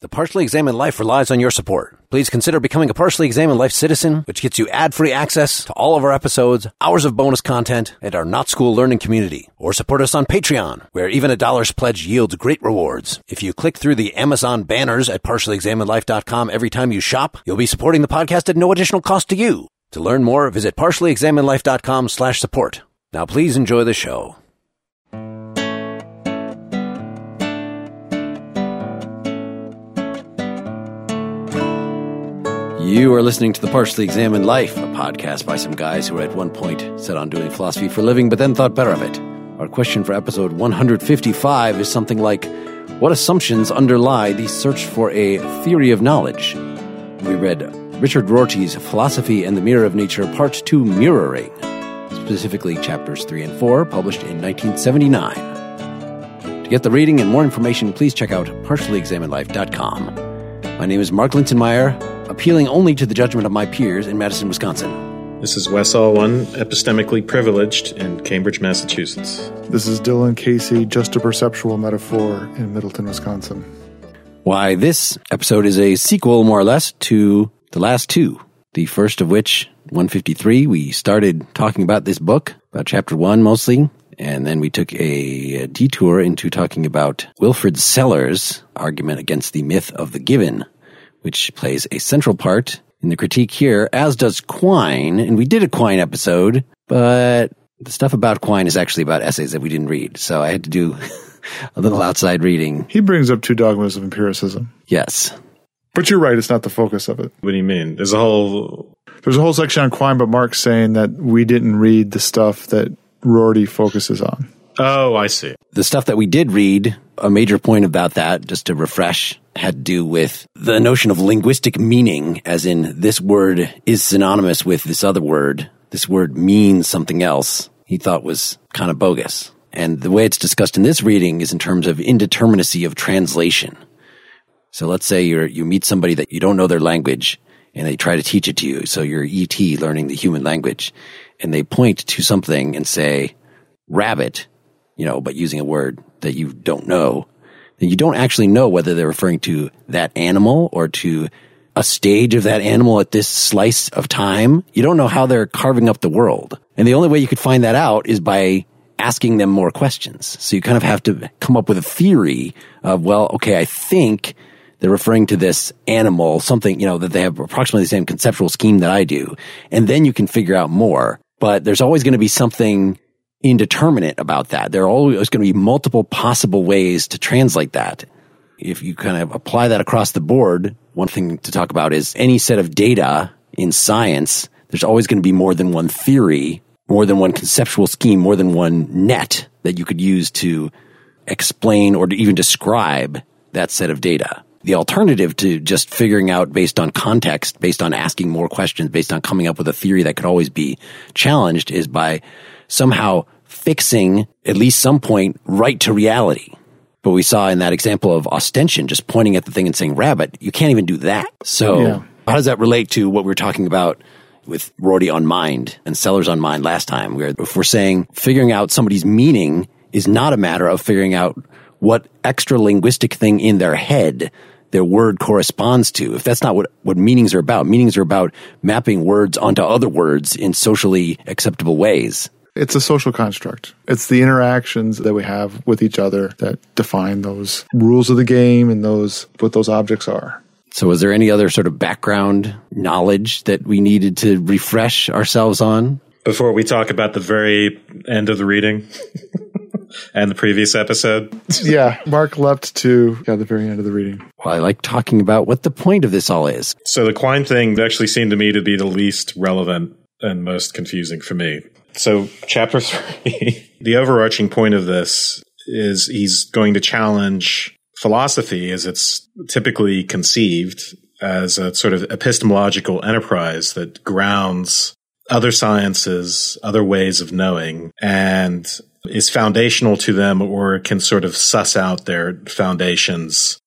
The Partially Examined Life relies on your support. Please consider becoming a Partially Examined Life citizen, which gets you ad-free access to all of our episodes, hours of bonus content, and our Not School Learning community. Or support us on Patreon, where even a dollar's pledge yields great rewards. If you click through the Amazon banners at partiallyexaminedlife.com every time you shop, you'll be supporting the podcast at no additional cost to you. To learn more, visit partiallyexaminedlife.com slash support. Now please enjoy the show. You are listening to The Partially Examined Life, a podcast by some guys who at one point set on doing philosophy for a living, but then thought better of it. Our question for episode 155 is something like What assumptions underlie the search for a theory of knowledge? We read Richard Rorty's Philosophy and the Mirror of Nature, Part 2 Mirroring, specifically chapters 3 and 4, published in 1979. To get the reading and more information, please check out partiallyexaminedlife.com. My name is Mark Linsenmeyer appealing only to the judgment of my peers in Madison, Wisconsin. This is Wes Alwan, epistemically privileged in Cambridge, Massachusetts. This is Dylan Casey, just a perceptual metaphor in Middleton, Wisconsin. Why, this episode is a sequel, more or less, to the last two. The first of which, 153, we started talking about this book, about chapter one mostly, and then we took a, a detour into talking about Wilfred Sellars' argument against the myth of the given which plays a central part in the critique here, as does Quine. And we did a Quine episode, but the stuff about Quine is actually about essays that we didn't read. So I had to do a little outside reading. He brings up two dogmas of empiricism. Yes. But you're right, it's not the focus of it. What do you mean? There's a whole There's a whole section on Quine, but Mark's saying that we didn't read the stuff that Rorty focuses on. Oh, I see. The stuff that we did read, a major point about that, just to refresh, had to do with the notion of linguistic meaning, as in this word is synonymous with this other word. This word means something else. He thought was kind of bogus. And the way it's discussed in this reading is in terms of indeterminacy of translation. So let's say you you meet somebody that you don't know their language and they try to teach it to you. So you're ET learning the human language and they point to something and say rabbit you know, but using a word that you don't know, then you don't actually know whether they're referring to that animal or to a stage of that animal at this slice of time. You don't know how they're carving up the world. And the only way you could find that out is by asking them more questions. So you kind of have to come up with a theory of, well, okay, I think they're referring to this animal, something, you know, that they have approximately the same conceptual scheme that I do. And then you can figure out more. But there's always going to be something indeterminate about that. There are always going to be multiple possible ways to translate that. If you kind of apply that across the board, one thing to talk about is any set of data in science, there's always going to be more than one theory, more than one conceptual scheme, more than one net that you could use to explain or to even describe that set of data. The alternative to just figuring out based on context, based on asking more questions, based on coming up with a theory that could always be challenged is by somehow fixing at least some point right to reality. But we saw in that example of ostension, just pointing at the thing and saying rabbit, you can't even do that. So yeah. how does that relate to what we were talking about with Rorty on mind and Sellars on mind last time? Where if we're saying figuring out somebody's meaning is not a matter of figuring out what extra linguistic thing in their head their word corresponds to. If that's not what, what meanings are about, meanings are about mapping words onto other words in socially acceptable ways. It's a social construct. It's the interactions that we have with each other that define those rules of the game and those what those objects are. So was there any other sort of background knowledge that we needed to refresh ourselves on? Before we talk about the very end of the reading and the previous episode. yeah, Mark leapt to yeah, the very end of the reading. Well, I like talking about what the point of this all is. So the Quine thing actually seemed to me to be the least relevant and most confusing for me. So, chapter three, the overarching point of this is he's going to challenge philosophy as it's typically conceived as a sort of epistemological enterprise that grounds other sciences, other ways of knowing, and is foundational to them or can sort of suss out their foundations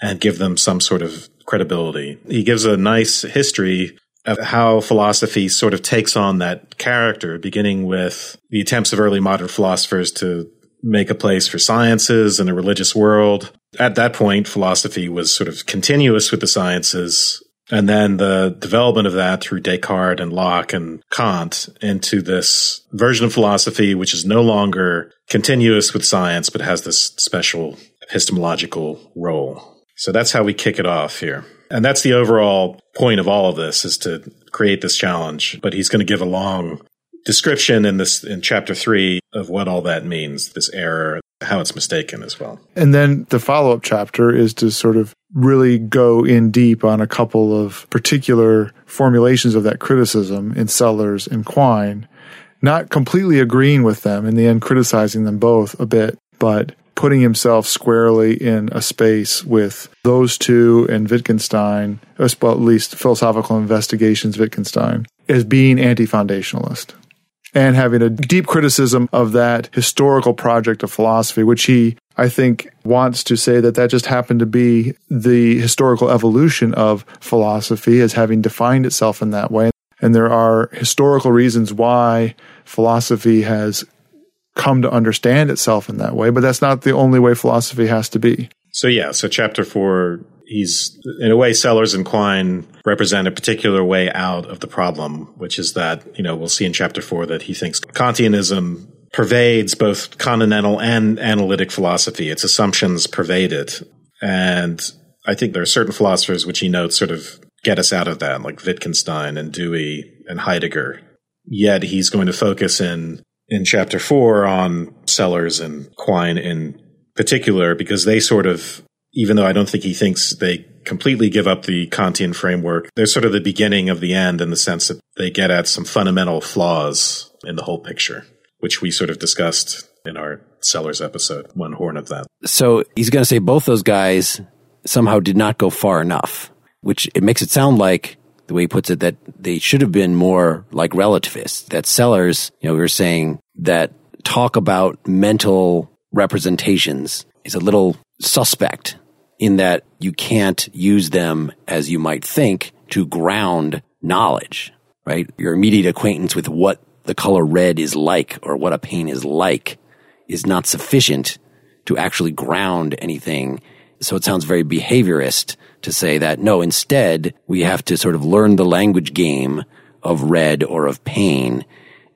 and give them some sort of credibility. He gives a nice history of how philosophy sort of takes on that character, beginning with the attempts of early modern philosophers to make a place for sciences and a religious world. At that point, philosophy was sort of continuous with the sciences. And then the development of that through Descartes and Locke and Kant into this version of philosophy, which is no longer continuous with science, but has this special epistemological role. So that's how we kick it off here. And that's the overall point of all of this is to create this challenge. But he's going to give a long description in this in chapter three of what all that means, this error, how it's mistaken as well. And then the follow up chapter is to sort of really go in deep on a couple of particular formulations of that criticism in Sellars and Quine, not completely agreeing with them, in the end criticizing them both a bit, but putting himself squarely in a space with those two and Wittgenstein, uh, well, at least philosophical investigations Wittgenstein, as being anti-foundationalist and having a deep criticism of that historical project of philosophy, which he, I think, wants to say that that just happened to be the historical evolution of philosophy as having defined itself in that way. And there are historical reasons why philosophy has come to understand itself in that way, but that's not the only way philosophy has to be. So yeah, so chapter four, he's in a way Sellars and Quine represent a particular way out of the problem, which is that, you know, we'll see in chapter four that he thinks Kantianism pervades both continental and analytic philosophy. Its assumptions pervade it. And I think there are certain philosophers which he notes sort of get us out of that, like Wittgenstein and Dewey and Heidegger. Yet he's going to focus in in chapter four on Sellars and Quine in particular because they sort of, even though I don't think he thinks they completely give up the Kantian framework, they're sort of the beginning of the end in the sense that they get at some fundamental flaws in the whole picture, which we sort of discussed in our Sellars episode, one horn of that. So he's going to say both those guys somehow did not go far enough, which it makes it sound like the way he puts it, that they should have been more like relativists. That Sellars, you know, we were saying that talk about mental representations is a little suspect in that you can't use them as you might think to ground knowledge, right? Your immediate acquaintance with what the color red is like or what a pain is like is not sufficient to actually ground anything. So it sounds very behaviorist to say that no, instead we have to sort of learn the language game of red or of pain.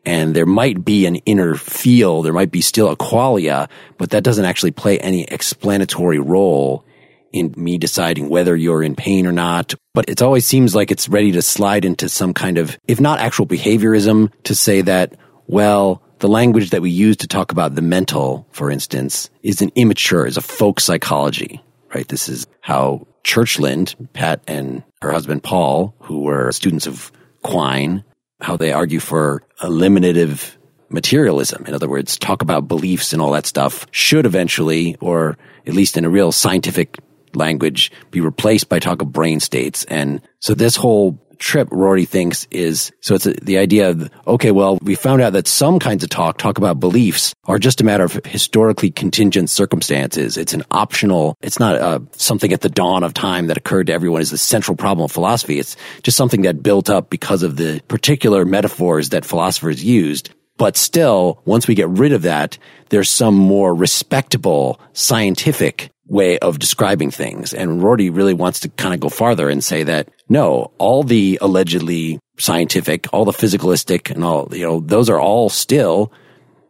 And there might be an inner feel, there might be still a qualia, but that doesn't actually play any explanatory role in me deciding whether you're in pain or not. But it always seems like it's ready to slide into some kind of, if not actual behaviorism, to say that, well, the language that we use to talk about the mental, for instance, is an immature, is a folk psychology, right? This is how Churchland, Pat and her husband Paul, who were students of Quine, how they argue for eliminative materialism. In other words, talk about beliefs and all that stuff should eventually, or at least in a real scientific language, be replaced by talk of brain states. And so this whole trip Rorty thinks is so it's the idea of okay well we found out that some kinds of talk talk about beliefs are just a matter of historically contingent circumstances. It's an optional it's not uh, something at the dawn of time that occurred to everyone is the central problem of philosophy. It's just something that built up because of the particular metaphors that philosophers used. But still, once we get rid of that, there's some more respectable scientific way of describing things. And Rorty really wants to kind of go farther and say that no, all the allegedly scientific, all the physicalistic and all, you know, those are all still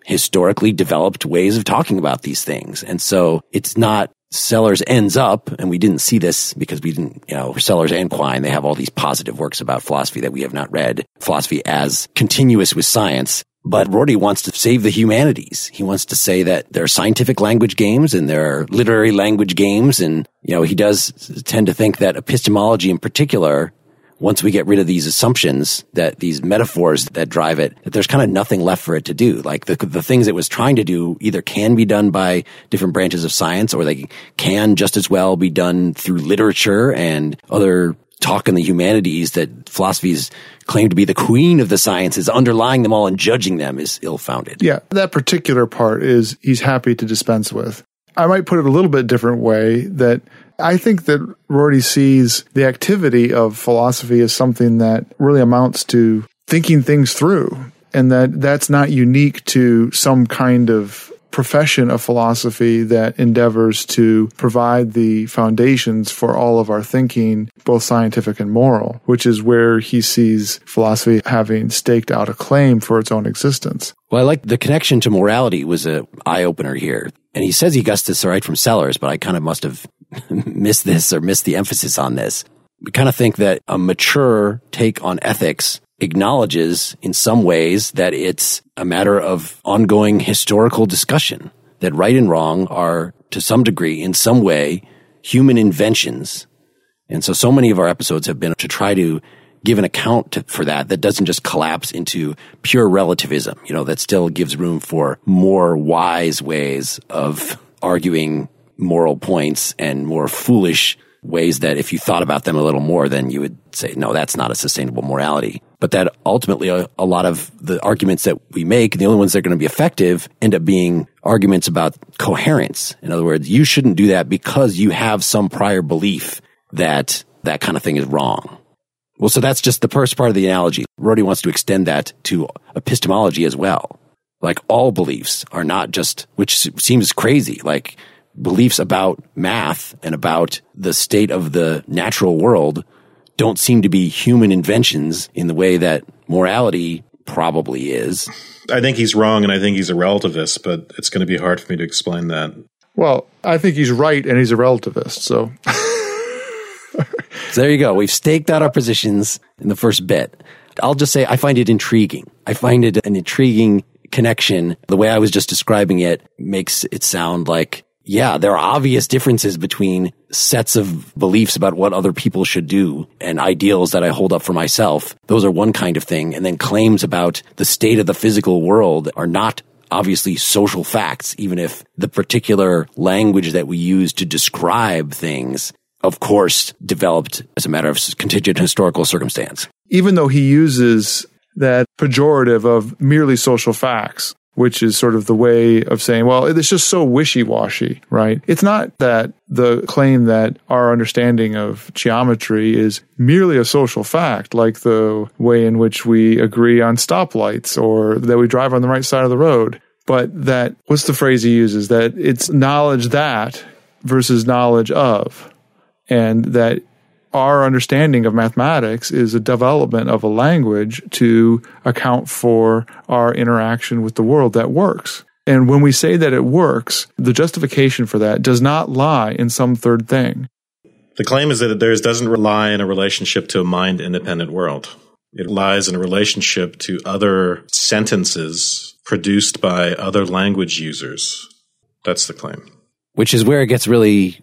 historically developed ways of talking about these things. And so it's not Sellars ends up, and we didn't see this because we didn't, you know, Sellars and Quine, they have all these positive works about philosophy that we have not read. Philosophy as continuous with science. But Rorty wants to save the humanities. He wants to say that there are scientific language games and there are literary language games. And, you know, he does tend to think that epistemology in particular, once we get rid of these assumptions that these metaphors that drive it, that there's kind of nothing left for it to do. Like the, the things it was trying to do either can be done by different branches of science or they can just as well be done through literature and other talk in the humanities that philosophies claim to be the queen of the sciences, underlying them all and judging them is ill founded. Yeah, that particular part is he's happy to dispense with. I might put it a little bit different way that I think that Rorty sees the activity of philosophy as something that really amounts to thinking things through and that that's not unique to some kind of profession of philosophy that endeavors to provide the foundations for all of our thinking, both scientific and moral, which is where he sees philosophy having staked out a claim for its own existence. Well, I like the connection to morality was a eye opener here. And he says he this right from Sellars, but I kind of must have missed this or missed the emphasis on this. We kind of think that a mature take on ethics acknowledges in some ways that it's a matter of ongoing historical discussion, that right and wrong are to some degree, in some way, human inventions. And so, so many of our episodes have been to try to give an account to, for that that doesn't just collapse into pure relativism, you know, that still gives room for more wise ways of arguing moral points and more foolish ways that if you thought about them a little more, then you would say, no, that's not a sustainable morality. But that ultimately a, a lot of the arguments that we make, the only ones that are going to be effective end up being arguments about coherence. In other words, you shouldn't do that because you have some prior belief that that kind of thing is wrong. Well, so that's just the first part of the analogy. Rorty wants to extend that to epistemology as well. Like all beliefs are not just, which seems crazy. Like beliefs about math and about the state of the natural world don't seem to be human inventions in the way that morality probably is. I think he's wrong and I think he's a relativist, but it's going to be hard for me to explain that. Well, I think he's right and he's a relativist, so. so there you go. We've staked out our positions in the first bit. I'll just say I find it intriguing. I find it an intriguing connection. The way I was just describing it makes it sound like yeah, there are obvious differences between sets of beliefs about what other people should do and ideals that I hold up for myself. Those are one kind of thing. And then claims about the state of the physical world are not obviously social facts, even if the particular language that we use to describe things, of course, developed as a matter of contingent historical circumstance. Even though he uses that pejorative of merely social facts, which is sort of the way of saying, well, it's just so wishy washy, right? It's not that the claim that our understanding of geometry is merely a social fact, like the way in which we agree on stoplights or that we drive on the right side of the road, but that, what's the phrase he uses? That it's knowledge that versus knowledge of. And that our understanding of mathematics is a development of a language to account for our interaction with the world that works. And when we say that it works, the justification for that does not lie in some third thing. The claim is that theirs doesn't rely in a relationship to a mind independent world. It lies in a relationship to other sentences produced by other language users. That's the claim. Which is where it gets really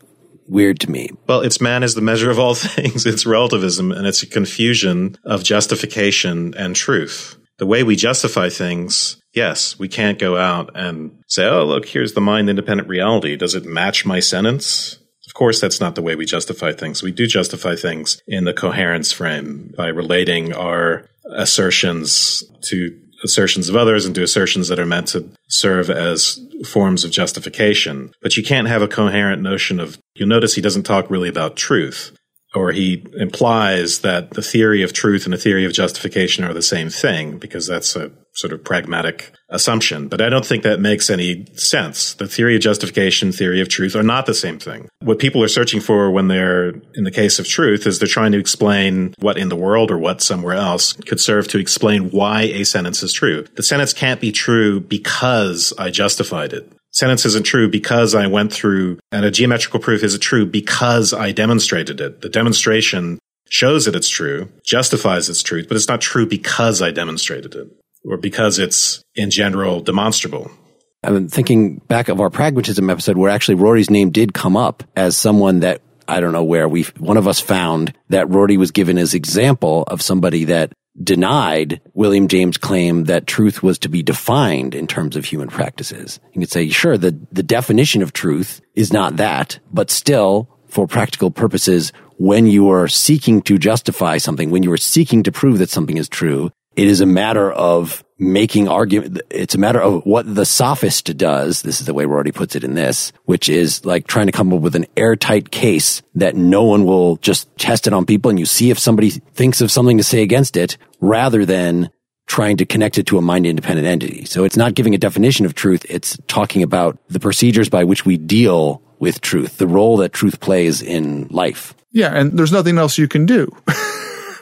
weird to me. Well, it's man is the measure of all things. It's relativism and it's a confusion of justification and truth. The way we justify things, yes, we can't go out and say, oh, look, here's the mind independent reality. Does it match my sentence? Of course, that's not the way we justify things. We do justify things in the coherence frame by relating our assertions to assertions of others and to assertions that are meant to serve as forms of justification. But you can't have a coherent notion of, you'll notice he doesn't talk really about truth or he implies that the theory of truth and the theory of justification are the same thing because that's a sort of pragmatic assumption. But I don't think that makes any sense. The theory of justification, theory of truth are not the same thing. What people are searching for when they're in the case of truth is they're trying to explain what in the world or what somewhere else could serve to explain why a sentence is true. The sentence can't be true because I justified it sentence isn't true because I went through, and a geometrical proof isn't true because I demonstrated it. The demonstration shows that it's true, justifies its truth, but it's not true because I demonstrated it or because it's in general demonstrable. I'm thinking back of our pragmatism episode where actually Rorty's name did come up as someone that I don't know where we one of us found that Rory was given as example of somebody that denied William James' claim that truth was to be defined in terms of human practices. You could say, sure, the, the definition of truth is not that, but still, for practical purposes, when you are seeking to justify something, when you are seeking to prove that something is true, it is a matter of making argument. It's a matter of what the sophist does. This is the way Rorty puts it in this, which is like trying to come up with an airtight case that no one will just test it on people and you see if somebody thinks of something to say against it rather than trying to connect it to a mind independent entity. So it's not giving a definition of truth. It's talking about the procedures by which we deal with truth, the role that truth plays in life. Yeah. And there's nothing else you can do.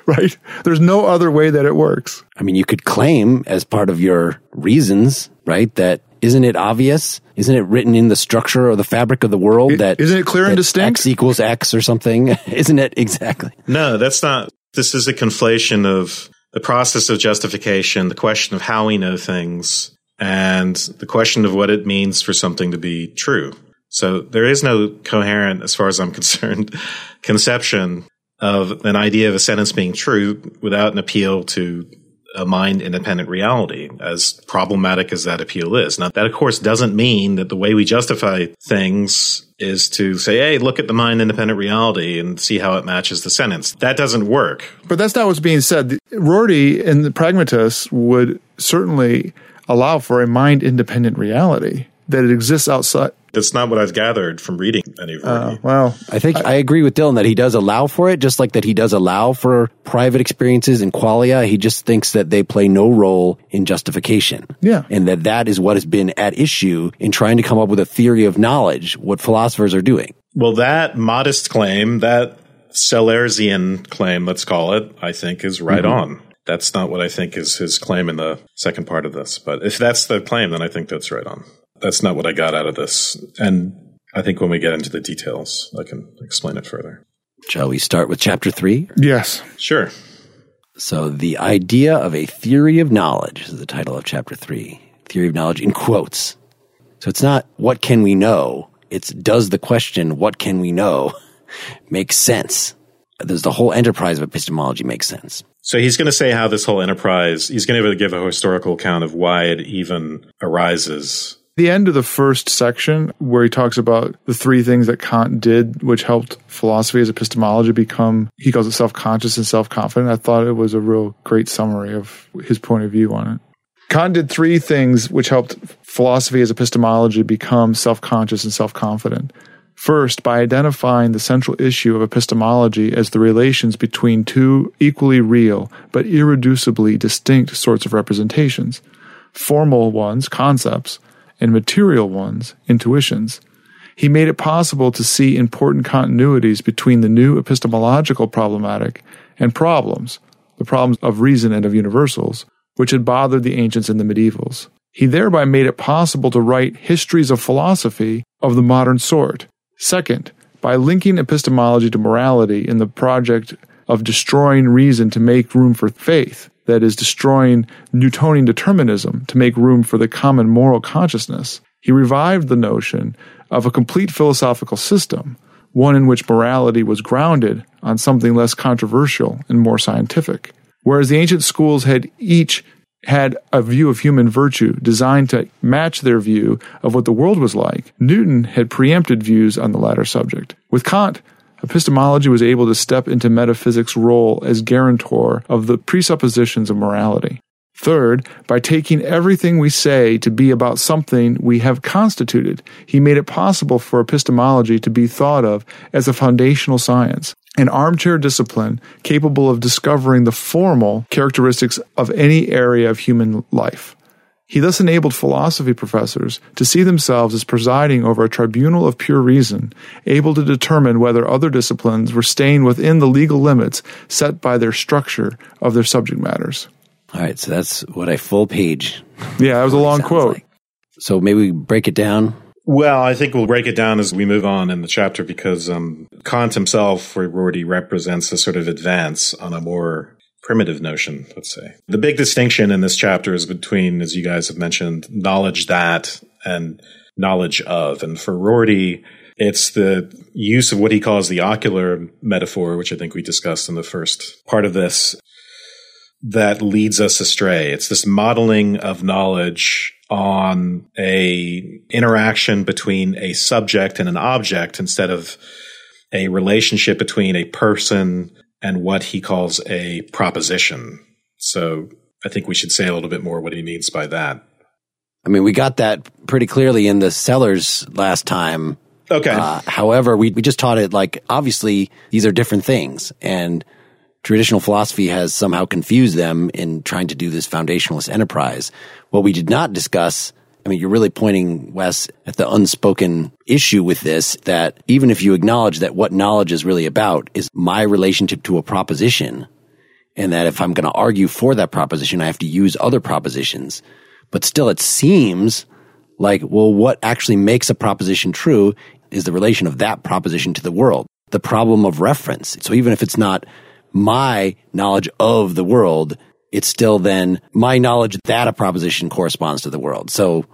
right? There's no other way that it works. I mean, you could claim as part of your reasons, right, that isn't it obvious? Isn't it written in the structure or the fabric of the world It- that isn't it clear and that distinct? X equals X or something? isn't it exactly? No, that's not. This is a conflation of the process of justification, the question of how we know things, and the question of what it means for something to be true. So there is no coherent, as far as I'm concerned, conception of an idea of a sentence being true without an appeal to a mind independent reality, as problematic as that appeal is. Now, that of course doesn't mean that the way we justify things is to say, hey, look at the mind independent reality and see how it matches the sentence. That doesn't work. But that's not what's being said. Rorty and the pragmatists would certainly allow for a mind independent reality that it exists outside. That's not what I've gathered from reading any of uh, Rorty. Well, I think I, agree with Dylan that he does allow for it, just like that he does allow for private experiences in qualia. He just thinks that they play no role in justification. Yeah. And that that is what has been at issue in trying to come up with a theory of knowledge, what philosophers are doing. Well, that modest claim, that Sellarsian claim, let's call it, I think is right mm-hmm. on. That's not what I think is his claim in the second part of this. But if that's the claim, then I think that's right on. That's not what I got out of this. And I think when we get into the details, I can explain it further. Shall we start with chapter three? yes. Sure. So the idea of a theory of knowledge is the title of chapter three. Theory of knowledge in quotes. So it's not what can we know? It's does the question what can we know make sense? Does the whole enterprise of epistemology make sense. So he's going to say how this whole enterprise, he's going to give a historical account of why it even arises. The end of the first section, where he talks about the three things that Kant did, which helped philosophy as epistemology become, he calls it self conscious and self confident. I thought it was a real great summary of his point of view on it. Kant did three things which helped philosophy as epistemology become self conscious and self confident. First, by identifying the central issue of epistemology as the relations between two equally real but irreducibly distinct sorts of representations formal ones, concepts, and material ones, intuitions. He made it possible to see important continuities between the new epistemological problematic and problems, the problems of reason and of universals, which had bothered the ancients and the medievals. He thereby made it possible to write histories of philosophy of the modern sort. Second, by linking epistemology to morality in the project of destroying reason to make room for faith, that is, destroying Newtonian determinism to make room for the common moral consciousness, he revived the notion of a complete philosophical system, one in which morality was grounded on something less controversial and more scientific. Whereas the ancient schools had each had a view of human virtue designed to match their view of what the world was like, Newton had preempted views on the latter subject. With Kant, epistemology was able to step into metaphysics' role as guarantor of the presuppositions of morality. Third, by taking everything we say to be about something we have constituted, he made it possible for epistemology to be thought of as a foundational science, an armchair discipline capable of discovering the formal characteristics of any area of human life. He thus enabled philosophy professors to see themselves as presiding over a tribunal of pure reason, able to determine whether other disciplines were staying within the legal limits set by their structure of their subject matters. All right, so that's what a full page. Yeah, that was a long quote. like. So maybe we break it down. Well, I think we'll break it down as we move on in the chapter because um, Kant himself, for Rorty, represents a sort of advance on a more primitive notion, let's say. The big distinction in this chapter is between, as you guys have mentioned, knowledge that and knowledge of. And for Rorty, it's the use of what he calls the ocular metaphor, which I think we discussed in the first part of this, that leads us astray. It's this modeling of knowledge on a interaction between a subject and an object instead of a relationship between a person and what he calls a proposition. So I think we should say a little bit more what he means by that. I mean, we got that pretty clearly in the Sellars last time. Okay. Uh, however, we, we just taught it like obviously these are different things. And traditional philosophy has somehow confused them in trying to do this foundationalist enterprise. What we did not discuss I mean, you're really pointing, Wes, at the unspoken issue with this that even if you acknowledge that what knowledge is really about is my relationship to a proposition, and that if I'm going to argue for that proposition, I have to use other propositions. But still, it seems like, well, what actually makes a proposition true is the relation of that proposition to the world, the problem of reference. So even if it's not my knowledge of the world, it's still then my knowledge that a proposition corresponds to the world. So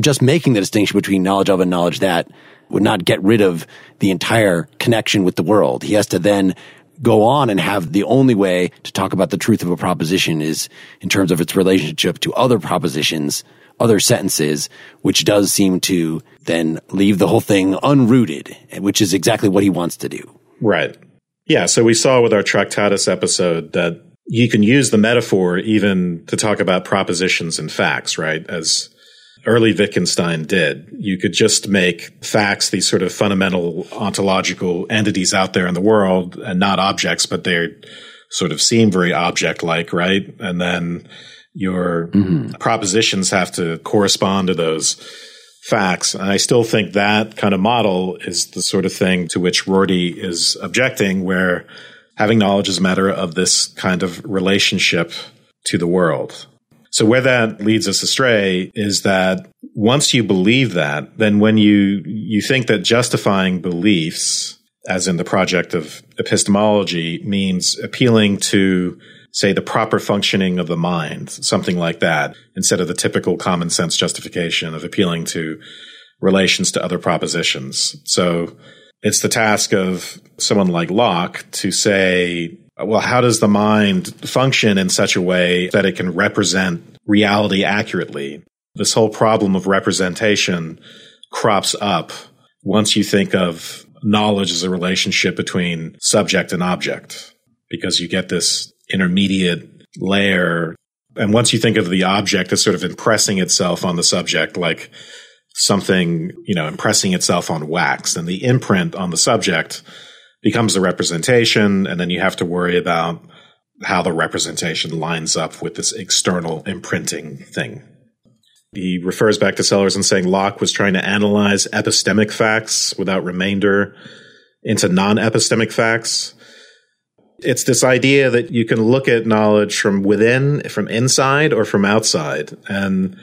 just making the distinction between knowledge of and knowledge that would not get rid of the entire connection with the world. He has to then go on and have the only way to talk about the truth of a proposition is in terms of its relationship to other propositions, other sentences, which does seem to then leave the whole thing unrooted, which is exactly what he wants to do. Right. Yeah. So we saw with our Tractatus episode that you can use the metaphor even to talk about propositions and facts, right? As early Wittgenstein did. You could just make facts these sort of fundamental ontological entities out there in the world and not objects, but they sort of seem very object like, right? And then your mm-hmm. propositions have to correspond to those facts. And I still think that kind of model is the sort of thing to which Rorty is objecting, where having knowledge is a matter of this kind of relationship to the world. So where that leads us astray is that once you believe that, then when you, you think that justifying beliefs, as in the project of epistemology, means appealing to, say, the proper functioning of the mind, something like that, instead of the typical common sense justification of appealing to relations to other propositions. So it's the task of someone like Locke to say, well, how does the mind function in such a way that it can represent reality accurately? This whole problem of representation crops up once you think of knowledge as a relationship between subject and object, because you get this intermediate layer. And once you think of the object as sort of impressing itself on the subject, like something, you know, impressing itself on wax, then the imprint on the subject becomes the representation. And then you have to worry about how the representation lines up with this external imprinting thing. He refers back to Sellars and saying Locke was trying to analyze epistemic facts without remainder into non epistemic facts. It's this idea that you can look at knowledge from within, from inside, or from outside. And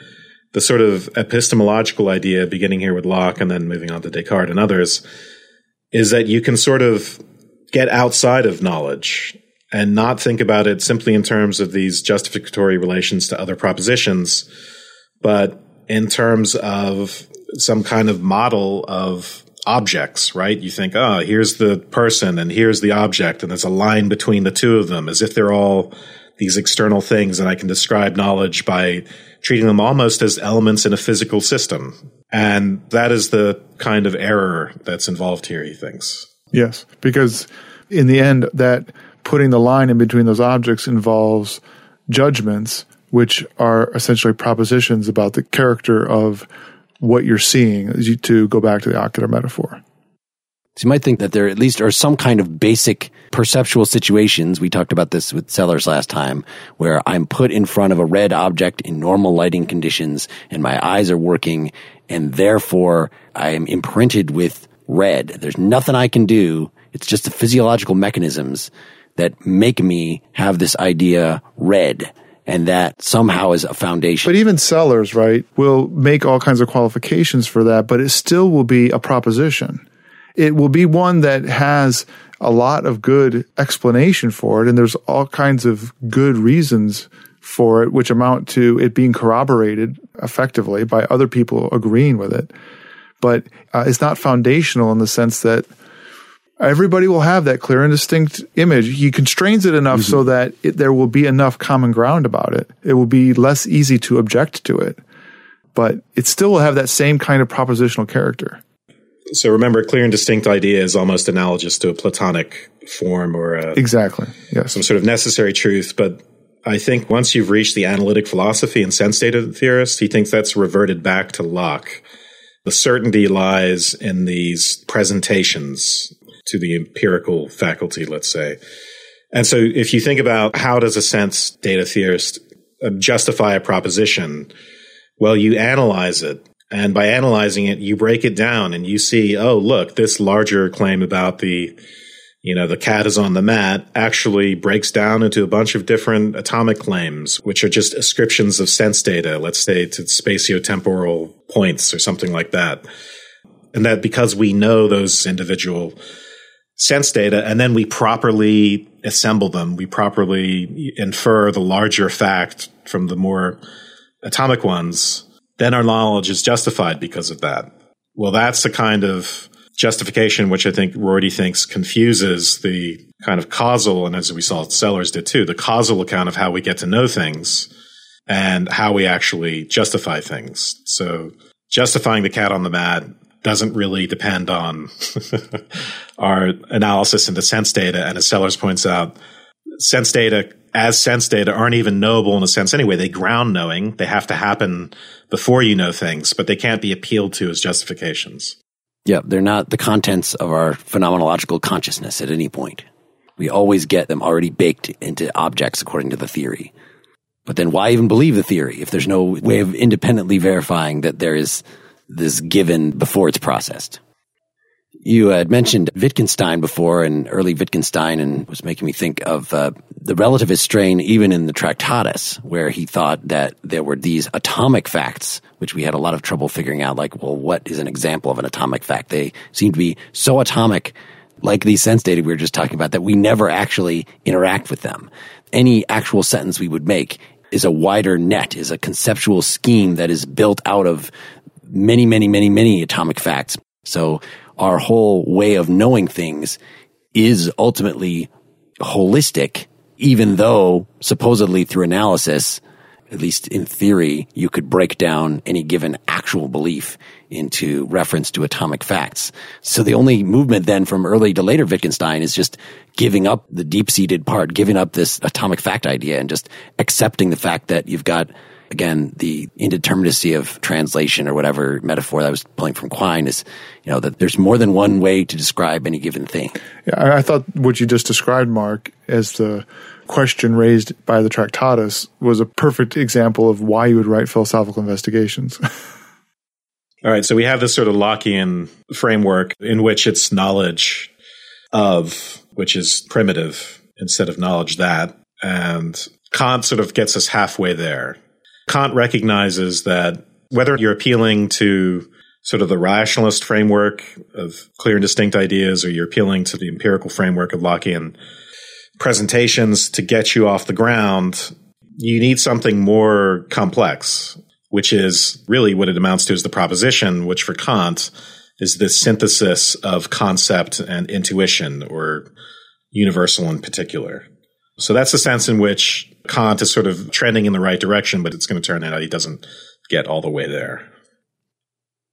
the sort of epistemological idea, beginning here with Locke and then moving on to Descartes and others, is that you can sort of get outside of knowledge and not think about it simply in terms of these justificatory relations to other propositions, but in terms of some kind of model of objects, right? You think, oh, here's the person and here's the object, and there's a line between the two of them as if they're all these external things, and I can describe knowledge by treating them almost as elements in a physical system. And that is the kind of error that's involved here, he thinks. Yes, because in the end, that putting the line in between those objects involves judgments, which are essentially propositions about the character of what you're seeing, to go back to the ocular metaphor. So you might think that there at least are some kind of basic perceptual situations. We talked about this with Sellars last time, where I'm put in front of a red object in normal lighting conditions and my eyes are working and therefore I am imprinted with red. There's nothing I can do. It's just the physiological mechanisms that make me have this idea red and that somehow is a foundation. But even Sellars, right, will make all kinds of qualifications for that, but it still will be a proposition it will be one that has a lot of good explanation for it. And there's all kinds of good reasons for it, which amount to it being corroborated effectively by other people agreeing with it. But uh, it's not foundational in the sense that everybody will have that clear and distinct image. He constrains it enough mm-hmm. so that it, there will be enough common ground about it. It will be less easy to object to it, but it still will have that same kind of propositional character so remember, clear and distinct idea is almost analogous to a Platonic form or a, exactly yes. some sort of necessary truth. But I think once you've reached the analytic philosophy and sense data theorist, he thinks that's reverted back to Locke. The certainty lies in these presentations to the empirical faculty, let's say. And so if you think about how does a sense data theorist uh, justify a proposition, well, you analyze it. And by analyzing it, you break it down and you see, oh, look, this larger claim about the, you know, the cat is on the mat actually breaks down into a bunch of different atomic claims, which are just ascriptions of sense data, let's say to spatiotemporal points or something like that. And that because we know those individual sense data and then we properly assemble them, we properly infer the larger fact from the more atomic ones, then our knowledge is justified because of that. Well, that's the kind of justification which I think Rorty thinks confuses the kind of causal, and as we saw Sellars did too, the causal account of how we get to know things and how we actually justify things. So justifying the cat on the mat doesn't really depend on our analysis into sense data. And as Sellars points out, sense data as sense data aren't even knowable in a sense anyway. They ground knowing. They have to happen before you know things, but they can't be appealed to as justifications. Yeah, they're not the contents of our phenomenological consciousness at any point. We always get them already baked into objects according to the theory. But then why even believe the theory if there's no way of independently verifying that there is this given before it's processed? You had mentioned Wittgenstein before and early Wittgenstein and was making me think of uh, the relativist strain even in the Tractatus, where he thought that there were these atomic facts, which we had a lot of trouble figuring out, like, well, what is an example of an atomic fact? They seem to be so atomic, like these sense data we were just talking about, that we never actually interact with them. Any actual sentence we would make is a wider net, is a conceptual scheme that is built out of many, many, many, many atomic facts. So our whole way of knowing things is ultimately holistic, even though supposedly through analysis, at least in theory, you could break down any given actual belief into reference to atomic facts. So the only movement then from early to later Wittgenstein is just giving up the deep seated part, giving up this atomic fact idea and just accepting the fact that you've got again, the indeterminacy of translation or whatever metaphor that I was pulling from Quine is, you know, that there's more than one way to describe any given thing. Yeah, I thought what you just described, Mark, as the question raised by the Tractatus was a perfect example of why you would write philosophical investigations. All right, so we have this sort of Lockean framework in which it's knowledge of, which is primitive instead of knowledge that. And Kant sort of gets us halfway there. Kant recognizes that whether you're appealing to sort of the rationalist framework of clear and distinct ideas or you're appealing to the empirical framework of Lockean presentations to get you off the ground, you need something more complex, which is really what it amounts to is the proposition, which for Kant is this synthesis of concept and intuition or universal in particular. So that's the sense in which Kant is sort of trending in the right direction, but it's going to turn out he doesn't get all the way there.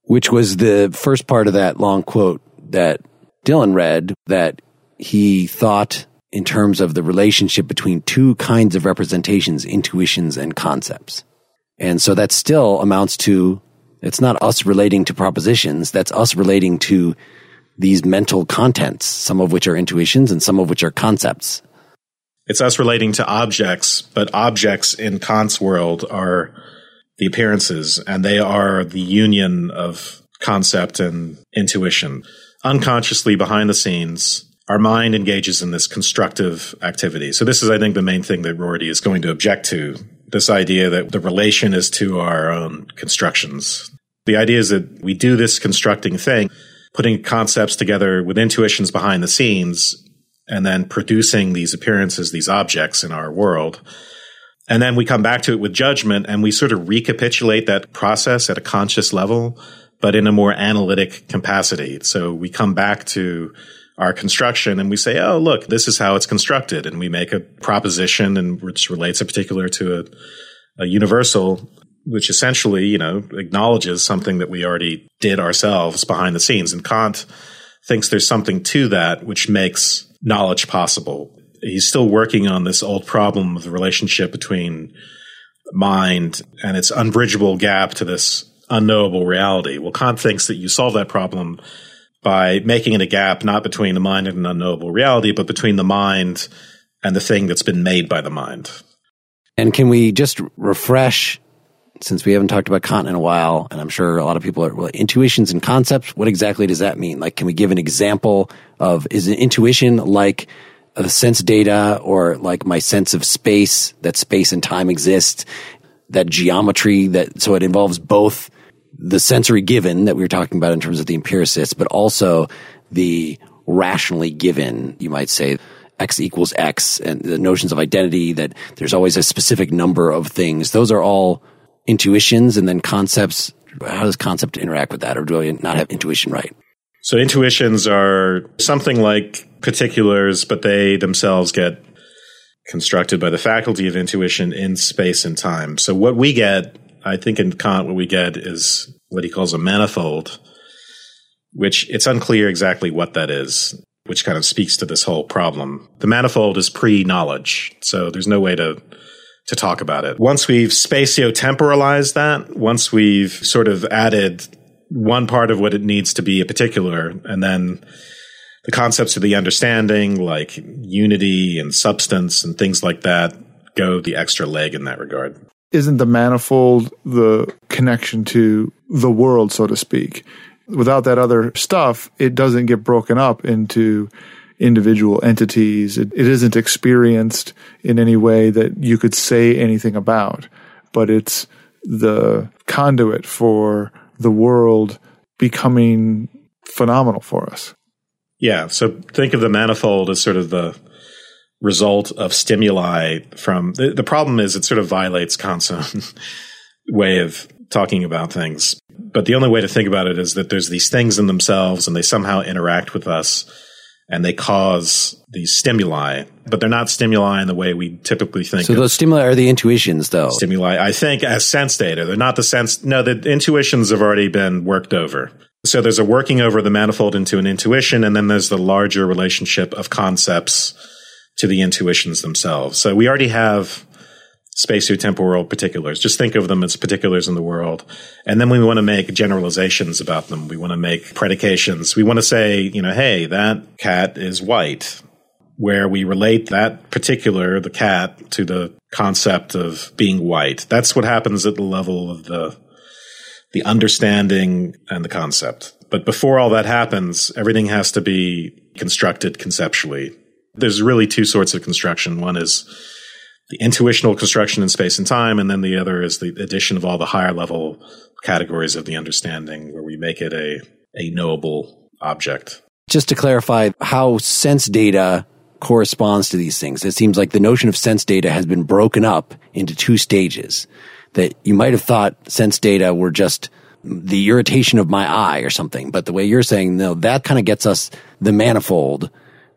Which was the first part of that long quote that Dylan read that he thought in terms of the relationship between two kinds of representations, intuitions and concepts. And so that still amounts to, it's not us relating to propositions. That's us relating to these mental contents, some of which are intuitions and some of which are concepts. It's us relating to objects, but objects in Kant's world are the appearances and they are the union of concept and intuition. Unconsciously behind the scenes, our mind engages in this constructive activity. So this is, I think, the main thing that Rorty is going to object to. This idea that the relation is to our own constructions. The idea is that we do this constructing thing, putting concepts together with intuitions behind the scenes and then producing these appearances, these objects in our world. And then we come back to it with judgment and we sort of recapitulate that process at a conscious level, but in a more analytic capacity. So we come back to our construction and we say, oh, look, this is how it's constructed. And we make a proposition and which relates in particular to a, a universal, which essentially, you know, acknowledges something that we already did ourselves behind the scenes. And Kant thinks there's something to that which makes knowledge possible. He's still working on this old problem of the relationship between mind and its unbridgeable gap to this unknowable reality. Well, Kant thinks that you solve that problem by making it a gap not between the mind and an unknowable reality, but between the mind and the thing that's been made by the mind. And can we just refresh, since we haven't talked about Kant in a while, and I'm sure a lot of people are, well, intuitions and concepts, what exactly does that mean? Like, can we give an example of, is an intuition like a sense data or like my sense of space, that space and time exist, that geometry that, so it involves both the sensory given that we were talking about in terms of the empiricists, but also the rationally given, you might say, X equals X and the notions of identity that there's always a specific number of things. Those are all intuitions and then concepts. How does concept interact with that? Or do I not have intuition right? So intuitions are something like particulars, but they themselves get constructed by the faculty of intuition in space and time. So what we get, I think in Kant, what we get is what he calls a manifold, which it's unclear exactly what that is which kind of speaks to this whole problem. The manifold is pre-knowledge, so there's no way to to talk about it. Once we've spatio-temporalized that, once we've sort of added one part of what it needs to be a particular, and then the concepts of the understanding, like unity and substance and things like that, go the extra leg in that regard. Isn't the manifold the connection to the world, so to speak? without that other stuff, it doesn't get broken up into individual entities. It, it isn't experienced in any way that you could say anything about, but it's the conduit for the world becoming phenomenal for us. Yeah. So think of the manifold as sort of the result of stimuli from the, the problem is it sort of violates Kant's own way of talking about things but the only way to think about it is that there's these things in themselves and they somehow interact with us and they cause these stimuli, but they're not stimuli in the way we typically think. So those stimuli are the intuitions, though. Stimuli, I think, as sense data. They're not the sense. No, the intuitions have already been worked over. So there's a working over the manifold into an intuition, and then there's the larger relationship of concepts to the intuitions themselves. So we already have spatio-temporal particulars. Just think of them as particulars in the world. And then we want to make generalizations about them. We want to make predications. We want to say, you know, hey, that cat is white, where we relate that particular, the cat, to the concept of being white. That's what happens at the level of the, the understanding and the concept. But before all that happens, everything has to be constructed conceptually. There's really two sorts of construction. One is the intuitional construction in space and time, and then the other is the addition of all the higher level categories of the understanding where we make it a, a knowable object. Just to clarify how sense data corresponds to these things, it seems like the notion of sense data has been broken up into two stages. That you might have thought sense data were just the irritation of my eye or something, but the way you're saying, no, that kind of gets us the manifold,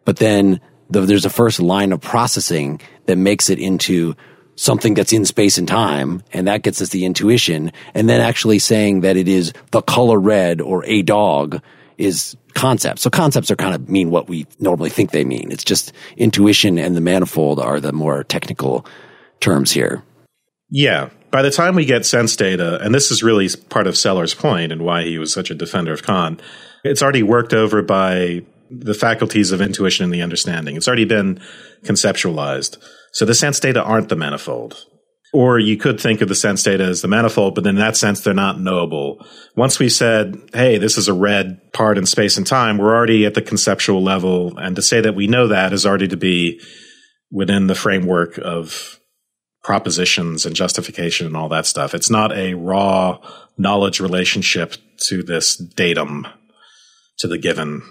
but then the, there's a first line of processing that makes it into something that's in space and time, and that gets us the intuition. And then actually saying that it is the color red or a dog is concepts. So concepts are kind of mean what we normally think they mean. It's just intuition and the manifold are the more technical terms here. Yeah. By the time we get sense data, and this is really part of Sellars' point and why he was such a defender of Kant, it's already worked over by the faculties of intuition and the understanding. It's already been conceptualized. So the sense data aren't the manifold. Or you could think of the sense data as the manifold, but in that sense, they're not knowable. Once we said, hey, this is a red part in space and time, we're already at the conceptual level. And to say that we know that is already to be within the framework of propositions and justification and all that stuff. It's not a raw knowledge relationship to this datum, to the given.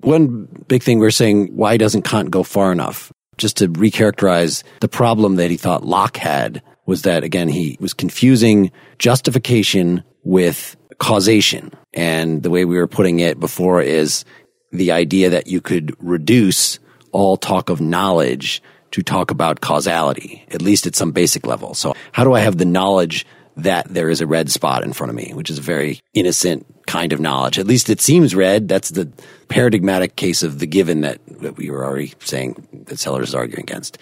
One big thing we're saying, why doesn't Kant go far enough? Just to recharacterize the problem that he thought Locke had was that again, he was confusing justification with causation. And the way we were putting it before is the idea that you could reduce all talk of knowledge to talk about causality, at least at some basic level. So how do I have the knowledge that there is a red spot in front of me, which is a very innocent kind of knowledge. At least it seems red. That's the paradigmatic case of the given that, that we were already saying that Sellars is arguing against.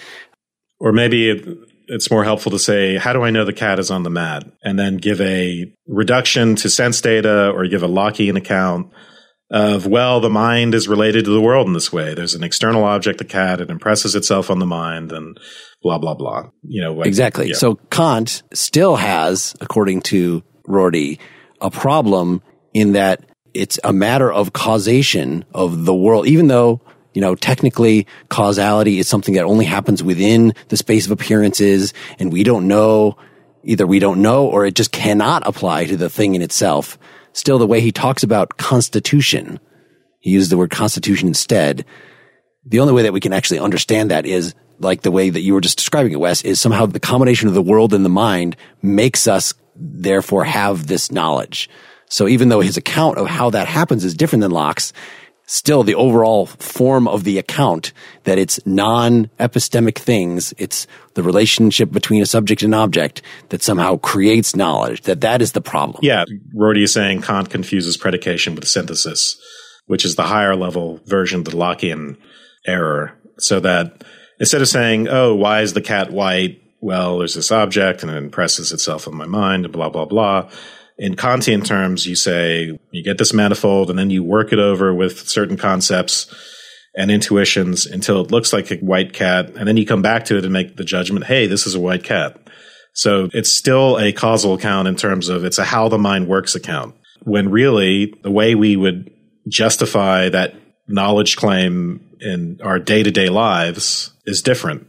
Or maybe it, it's more helpful to say, how do I know the cat is on the mat? And then give a reduction to sense data or give a Lockean account of, well, the mind is related to the world in this way. There's an external object, the cat, it impresses itself on the mind and blah, blah, blah. You know, like, exactly. yeah. So Kant still has, according to Rorty, a problem in that it's a matter of causation of the world, even though you know, technically causality is something that only happens within the space of appearances and we don't know, either we don't know or it just cannot apply to the thing in itself. Still, the way he talks about constitution, he used the word constitution instead. The only way that we can actually understand that is like the way that you were just describing it, Wes, is somehow the combination of the world and the mind makes us therefore have this knowledge. So even though his account of how that happens is different than Locke's, still the overall form of the account that it's non-epistemic things. It's the relationship between a subject and object that somehow creates knowledge, that that is the problem. Yeah. Rorty is saying Kant confuses predication with synthesis, which is the higher level version of the Lockean error. So that instead of saying, oh, why is the cat white? Well, there's this object and it impresses itself on my mind blah, blah, blah in Kantian terms, you say you get this manifold and then you work it over with certain concepts and intuitions until it looks like a white cat. And then you come back to it and make the judgment, hey, this is a white cat. So it's still a causal account in terms of it's a how the mind works account. When really the way we would justify that knowledge claim in our day to day lives is different.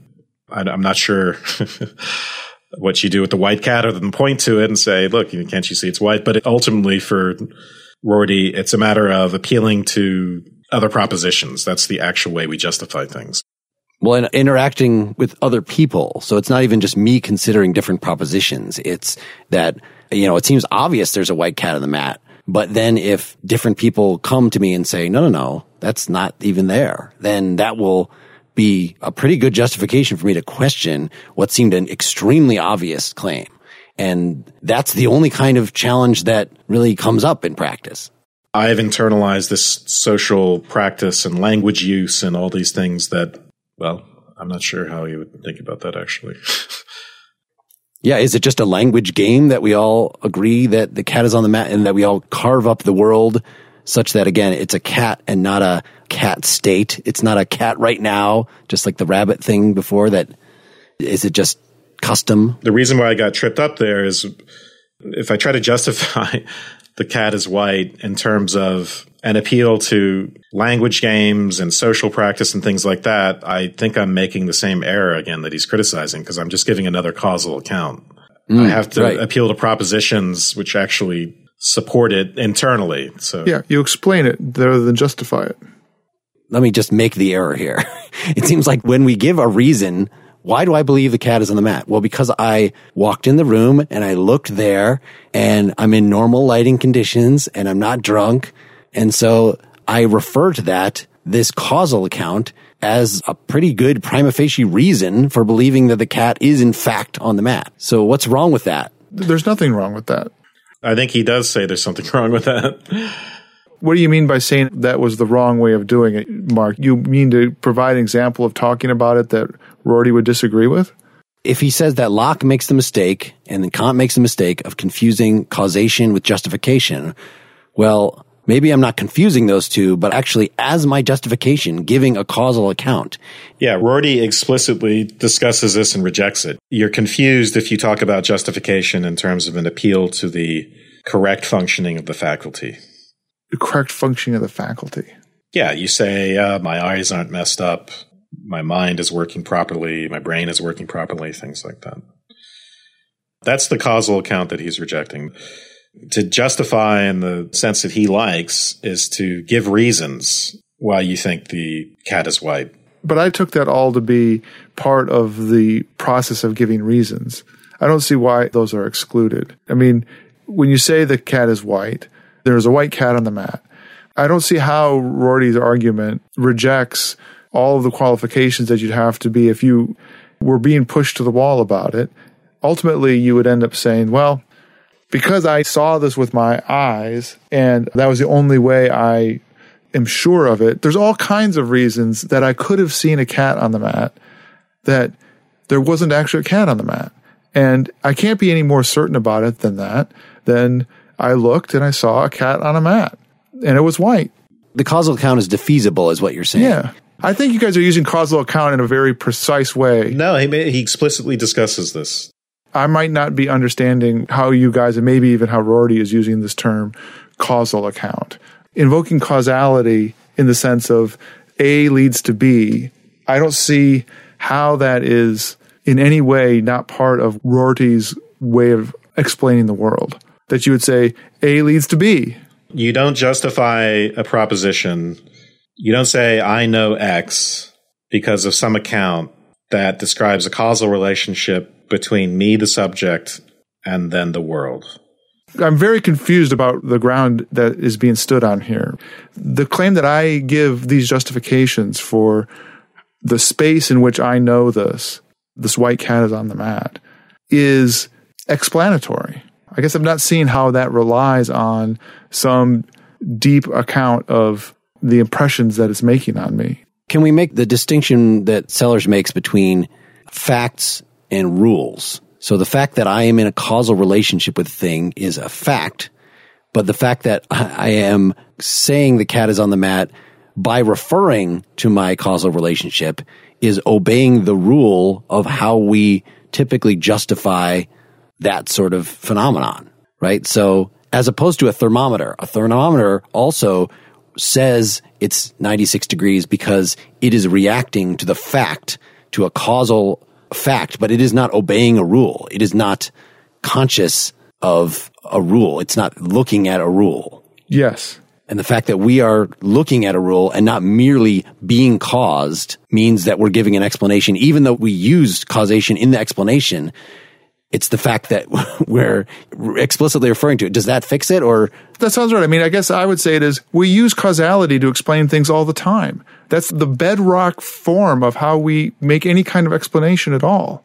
I'm not sure what you do with the white cat other than point to it and say, look, can't you see it's white? But ultimately for Rorty, it's a matter of appealing to other propositions. That's the actual way we justify things. Well, and interacting with other people. So it's not even just me considering different propositions. It's that, you know, it seems obvious there's a white cat on the mat. But then if different people come to me and say, no, no, no, that's not even there, then that will be a pretty good justification for me to question what seemed an extremely obvious claim. And that's the only kind of challenge that really comes up in practice. I've internalized this social practice and language use and all these things that, well, I'm not sure how you would think about that actually. yeah, is it just a language game that we all agree that the cat is on the mat and that we all carve up the world such that again, it's a cat and not a cat state. It's not a cat right now, just like the rabbit thing before that. Is it just custom? The reason why I got tripped up there is if I try to justify the cat is white in terms of an appeal to language games and social practice and things like that, I think I'm making the same error again that he's criticizing because I'm just giving another causal account. Mm, I have to right. appeal to propositions which actually support it internally. So yeah, you explain it rather than justify it. Let me just make the error here. it seems like when we give a reason, why do I believe the cat is on the mat? Well, because I walked in the room and I looked there and I'm in normal lighting conditions and I'm not drunk. And so I refer to that, this causal account as a pretty good prima facie reason for believing that the cat is in fact on the mat. So what's wrong with that? There's nothing wrong with that. I think he does say there's something wrong with that. What do you mean by saying that was the wrong way of doing it, Mark? You mean to provide an example of talking about it that Rorty would disagree with? If he says that Locke makes the mistake and then Kant makes the mistake of confusing causation with justification, well, maybe I'm not confusing those two, but actually as my justification, giving a causal account. Yeah, Rorty explicitly discusses this and rejects it. You're confused if you talk about justification in terms of an appeal to the correct functioning of the faculty. The correct functioning of the faculty. Yeah, you say, uh, my eyes aren't messed up, my mind is working properly, my brain is working properly, things like that. That's the causal account that he's rejecting to justify in the sense that he likes is to give reasons why you think the cat is white. But I took that all to be part of the process of giving reasons. I don't see why those are excluded. I mean, when you say the cat is white, there's a white cat on the mat. I don't see how Rorty's argument rejects all of the qualifications that you'd have to be if you were being pushed to the wall about it. Ultimately, you would end up saying, well, because I saw this with my eyes and that was the only way I am sure of it, there's all kinds of reasons that I could have seen a cat on the mat that there wasn't actually a cat on the mat. And I can't be any more certain about it than that. Then I looked and I saw a cat on a mat and it was white. The causal account is defeasible, is what you're saying. Yeah. I think you guys are using causal account in a very precise way. No, he, he explicitly discusses this. I might not be understanding how you guys, and maybe even how Rorty is using this term causal account. Invoking causality in the sense of A leads to B, I don't see how that is in any way not part of Rorty's way of explaining the world. That you would say A leads to B. You don't justify a proposition. You don't say, I know X because of some account that describes a causal relationship between me, the subject, and then the world. I'm very confused about the ground that is being stood on here. The claim that I give these justifications for the space in which I know this, this white cat is on the mat, is explanatory. I guess I'm not seeing how that relies on some deep account of the impressions that it's making on me. Can we make the distinction that Sellars makes between facts and rules. So the fact that I am in a causal relationship with a thing is a fact, but the fact that I am saying the cat is on the mat by referring to my causal relationship is obeying the rule of how we typically justify that sort of phenomenon, right? So as opposed to a thermometer, a thermometer also says it's 96 degrees because it is reacting to the fact, to a causal fact, but it is not obeying a rule. It is not conscious of a rule. It's not looking at a rule. Yes. And the fact that we are looking at a rule and not merely being caused means that we're giving an explanation, even though we used causation in the explanation. It's the fact that we're explicitly referring to it. Does that fix it or? That sounds right. I mean, I guess I would say it is we use causality to explain things all the time. That's the bedrock form of how we make any kind of explanation at all.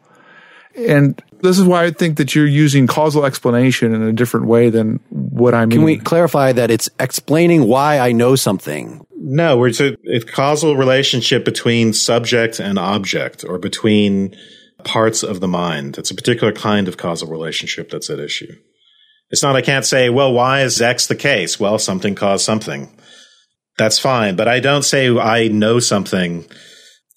And this is why I think that you're using causal explanation in a different way than what I mean. Can we clarify that it's explaining why I know something? No, we're a, a causal relationship between subject and object or between parts of the mind. It's a particular kind of causal relationship that's at issue. It's not, I can't say, well, why is X the case? Well, something caused something. That's fine. But I don't say I know something.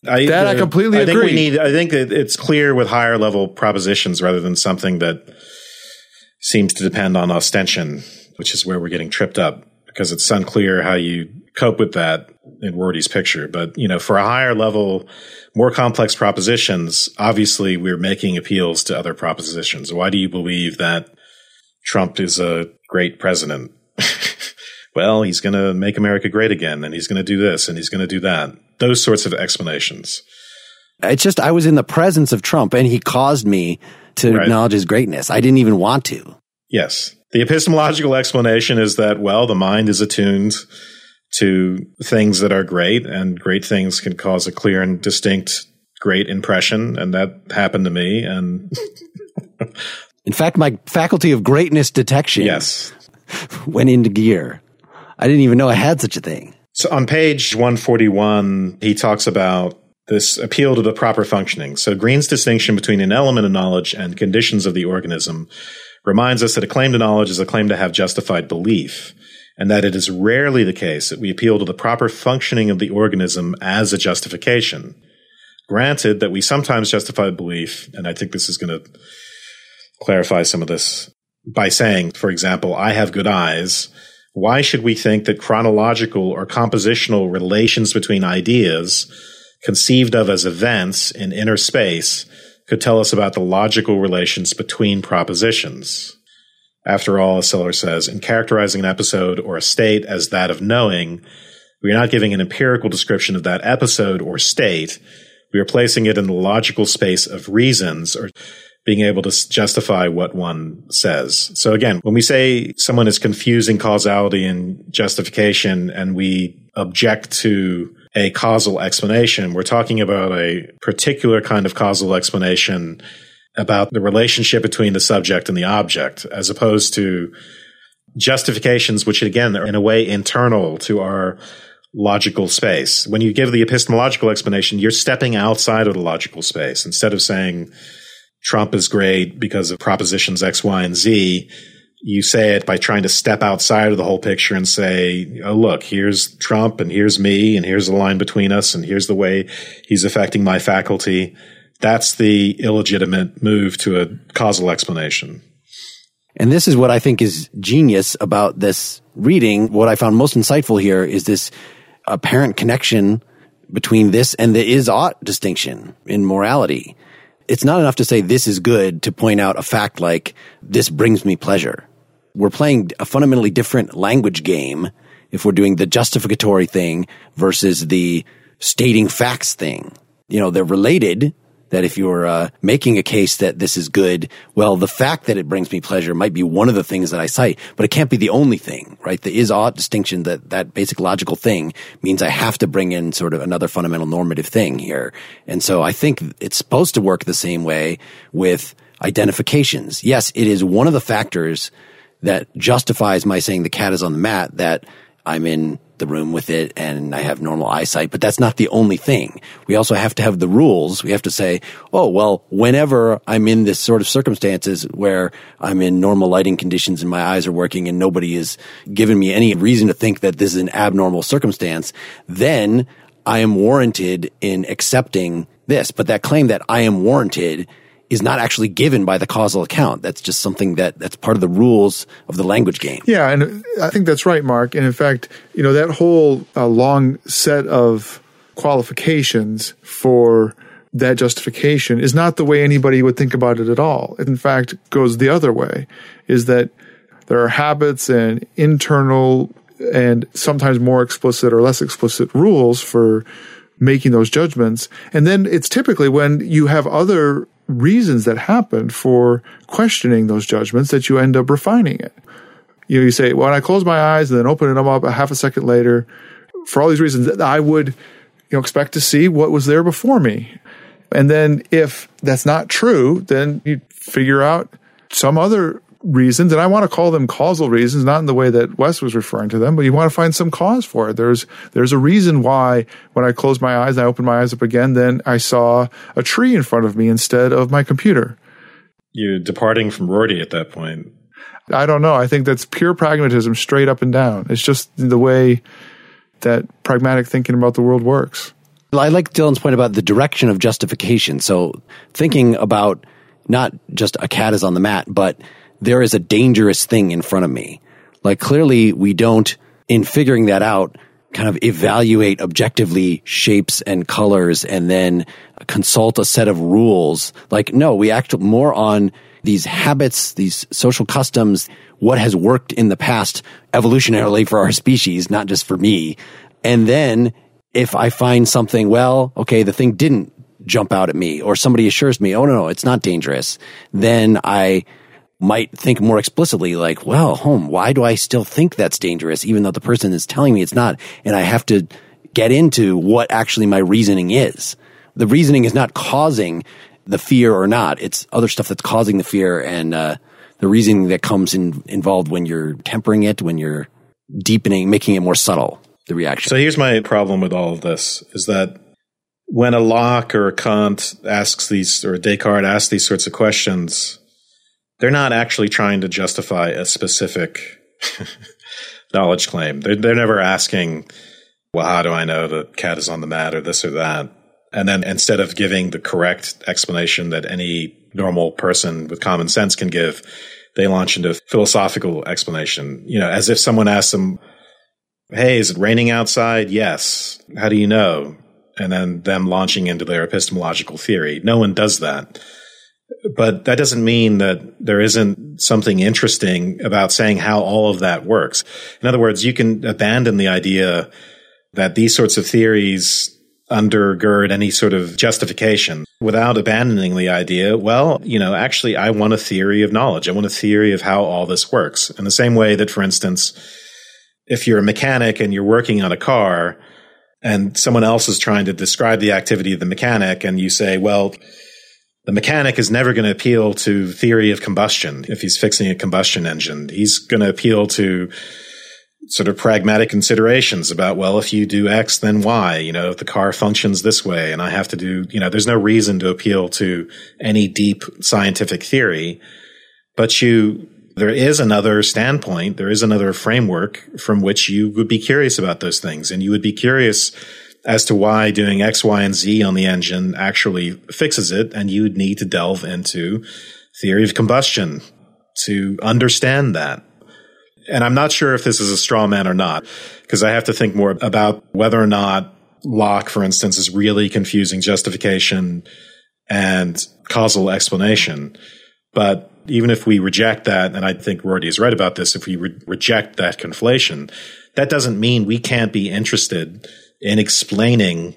I, that uh, I completely I think agree. we need, I think it's clear with higher level propositions rather than something that seems to depend on ostension, which is where we're getting tripped up because it's unclear how you cope with that in Rorty's picture. But, you know, for a higher level, more complex propositions, obviously we're making appeals to other propositions. Why do you believe that Trump is a great president? well, he's going to make America great again and he's going to do this and he's going to do that. Those sorts of explanations. It's just, I was in the presence of Trump and he caused me to right. acknowledge his greatness. I didn't even want to. Yes. The epistemological explanation is that, well, the mind is attuned to things that are great and great things can cause a clear and distinct great impression. And that happened to me. And in fact, my faculty of greatness detection yes. went into gear. I didn't even know I had such a thing. So on page 141, he talks about this appeal to the proper functioning. So Green's distinction between an element of knowledge and conditions of the organism reminds us that a claim to knowledge is a claim to have justified belief, and that it is rarely the case that we appeal to the proper functioning of the organism as a justification. Granted that we sometimes justify belief, and I think this is going to clarify some of this by saying, for example, I have good eyes. Why should we think that chronological or compositional relations between ideas conceived of as events in inner space could tell us about the logical relations between propositions. After all, as Sellars says, in characterizing an episode or a state as that of knowing, we are not giving an empirical description of that episode or state. We are placing it in the logical space of reasons or being able to justify what one says. So again, when we say someone is confusing causality and justification and we object to a causal explanation. We're talking about a particular kind of causal explanation about the relationship between the subject and the object, as opposed to justifications, which again are in a way internal to our logical space. When you give the epistemological explanation, you're stepping outside of the logical space. Instead of saying Trump is great because of propositions X, Y, and Z, you say it by trying to step outside of the whole picture and say, oh, look, here's Trump and here's me and here's the line between us and here's the way he's affecting my faculty. That's the illegitimate move to a causal explanation. And this is what I think is genius about this reading. What I found most insightful here is this apparent connection between this and the is ought distinction in morality. It's not enough to say this is good to point out a fact like this brings me pleasure. We're playing a fundamentally different language game if we're doing the justificatory thing versus the stating facts thing. You know, they're related, that if you're uh, making a case that this is good, well, the fact that it brings me pleasure might be one of the things that I cite, but it can't be the only thing, right? The is ought distinction, that that basic logical thing means I have to bring in sort of another fundamental normative thing here. And so I think it's supposed to work the same way with identifications. Yes, it is one of the factors that justifies my saying the cat is on the mat that I'm in the room with it and I have normal eyesight, but that's not the only thing. We also have to have the rules. We have to say, oh, well, whenever I'm in this sort of circumstances where I'm in normal lighting conditions and my eyes are working and nobody is giving me any reason to think that this is an abnormal circumstance, then I am warranted in accepting this. But that claim that I am warranted is not actually given by the causal account. That's just something that that's part of the rules of the language game. Yeah, and I think that's right, Mark. And in fact, you know that whole uh, long set of qualifications for that justification is not the way anybody would think about it at all. It in fact goes the other way. Is that there are habits and internal and sometimes more explicit or less explicit rules for making those judgments. And then it's typically when you have other reasons that happen for questioning those judgments that you end up refining it. You know, you say, when I close my eyes and then open them up a half a second later, for all these reasons, I would, you know, expect to see what was there before me. And then if that's not true, then you figure out some other reasons, and I want to call them causal reasons, not in the way that Wes was referring to them, but you want to find some cause for it. There's there's a reason why when I closed my eyes, and I opened my eyes up again, then I saw a tree in front of me instead of my computer. You're departing from Rorty at that point. I don't know. I think that's pure pragmatism, straight up and down. It's just the way that pragmatic thinking about the world works. I like Dylan's point about the direction of justification. So thinking about not just a cat is on the mat, but there is a dangerous thing in front of me. Like clearly we don't, in figuring that out, kind of evaluate objectively shapes and colors and then consult a set of rules. Like, no, we act more on these habits, these social customs, what has worked in the past evolutionarily for our species, not just for me. And then if I find something, well, okay, the thing didn't jump out at me or somebody assures me, oh no, no, it's not dangerous. Then I might think more explicitly like, well, home, why do I still think that's dangerous even though the person is telling me it's not? And I have to get into what actually my reasoning is. The reasoning is not causing the fear or not. It's other stuff that's causing the fear and, uh, the reasoning that comes in, involved when you're tempering it, when you're deepening, making it more subtle, the reaction. So here's my problem with all of this is that when a Locke or a Kant asks these, or a Descartes asks these sorts of questions, they're not actually trying to justify a specific knowledge claim. They're, they're never asking, well, how do I know the cat is on the mat or this or that? And then instead of giving the correct explanation that any normal person with common sense can give, they launch into philosophical explanation, you know, as if someone asked them, Hey, is it raining outside? Yes. How do you know? And then them launching into their epistemological theory. No one does that. But that doesn't mean that there isn't something interesting about saying how all of that works. In other words, you can abandon the idea that these sorts of theories undergird any sort of justification without abandoning the idea, well, you know, actually, I want a theory of knowledge. I want a theory of how all this works. In the same way that, for instance, if you're a mechanic and you're working on a car and someone else is trying to describe the activity of the mechanic and you say, well, the mechanic is never going to appeal to theory of combustion if he's fixing a combustion engine. He's going to appeal to sort of pragmatic considerations about, well, if you do X, then Y, you know, if the car functions this way and I have to do, you know, there's no reason to appeal to any deep scientific theory, but you there is another standpoint, there is another framework from which you would be curious about those things. And you would be curious as to why doing X, Y, and Z on the engine actually fixes it. And you would need to delve into theory of combustion to understand that. And I'm not sure if this is a straw man or not, because I have to think more about whether or not Locke, for instance, is really confusing justification and causal explanation. But even if we reject that, and I think Rorty is right about this, if we re- reject that conflation, that doesn't mean we can't be interested in explaining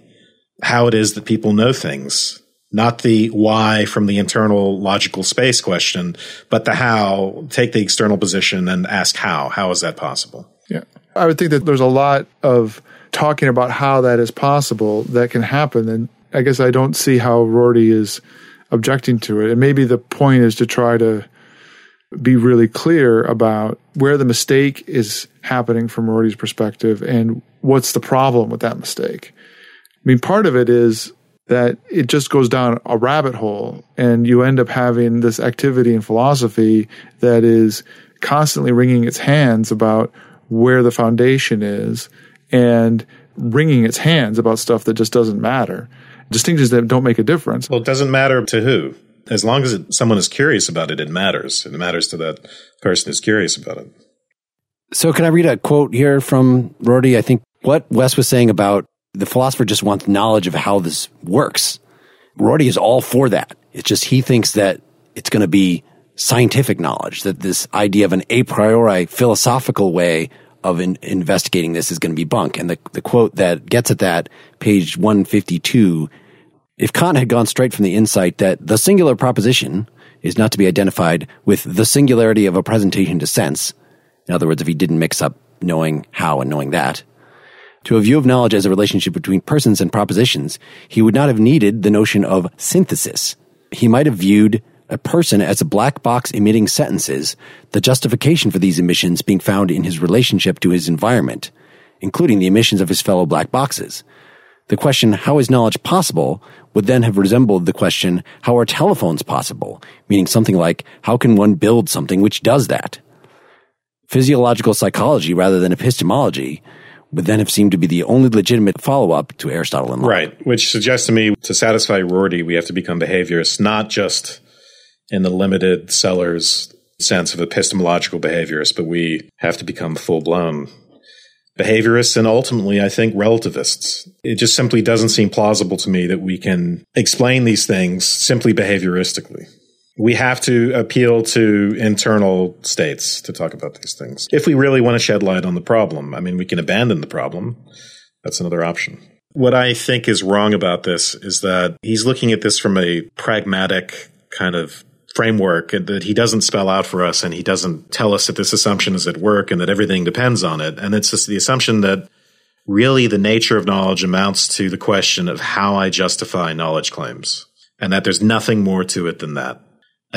how it is that people know things. Not the why from the internal logical space question, but the how. Take the external position and ask how. How is that possible? Yeah. I would think that there's a lot of talking about how that is possible that can happen. And I guess I don't see how Rorty is objecting to it. And maybe the point is to try to be really clear about where the mistake is happening from Rorty's perspective and what's the problem with that mistake. I mean, part of it is that it just goes down a rabbit hole and you end up having this activity in philosophy that is constantly wringing its hands about where the foundation is and wringing its hands about stuff that just doesn't matter distinctions that don't make a difference. Well, it doesn't matter to who. As long as it, someone is curious about it, it matters. And it matters to that person who's curious about it. So, can I read a quote here from Rorty? I think what Wes was saying about the philosopher just wants knowledge of how this works. Rorty is all for that. It's just he thinks that it's going to be scientific knowledge, that this idea of an a priori philosophical way of in, investigating this is going to be bunk. And the, the quote that gets at that, page 152, if Kant had gone straight from the insight that the singular proposition is not to be identified with the singularity of a presentation to sense, in other words, if he didn't mix up knowing how and knowing that, to a view of knowledge as a relationship between persons and propositions, he would not have needed the notion of synthesis. He might have viewed a person as a black box emitting sentences, the justification for these emissions being found in his relationship to his environment, including the emissions of his fellow black boxes. The question, how is knowledge possible, would then have resembled the question, how are telephones possible? Meaning something like, how can one build something which does that? Physiological psychology rather than epistemology would then have seemed to be the only legitimate follow up to Aristotle and Locke. Right, which suggests to me to satisfy Rorty, we have to become behaviorists, not just in the limited Sellars sense of epistemological behaviorists, but we have to become full blown behaviorists and ultimately, I think, relativists. It just simply doesn't seem plausible to me that we can explain these things simply behavioristically. We have to appeal to internal states to talk about these things. If we really want to shed light on the problem, I mean, we can abandon the problem. That's another option. What I think is wrong about this is that he's looking at this from a pragmatic kind of framework that he doesn't spell out for us and he doesn't tell us that this assumption is at work and that everything depends on it. And it's just the assumption that really the nature of knowledge amounts to the question of how I justify knowledge claims and that there's nothing more to it than that.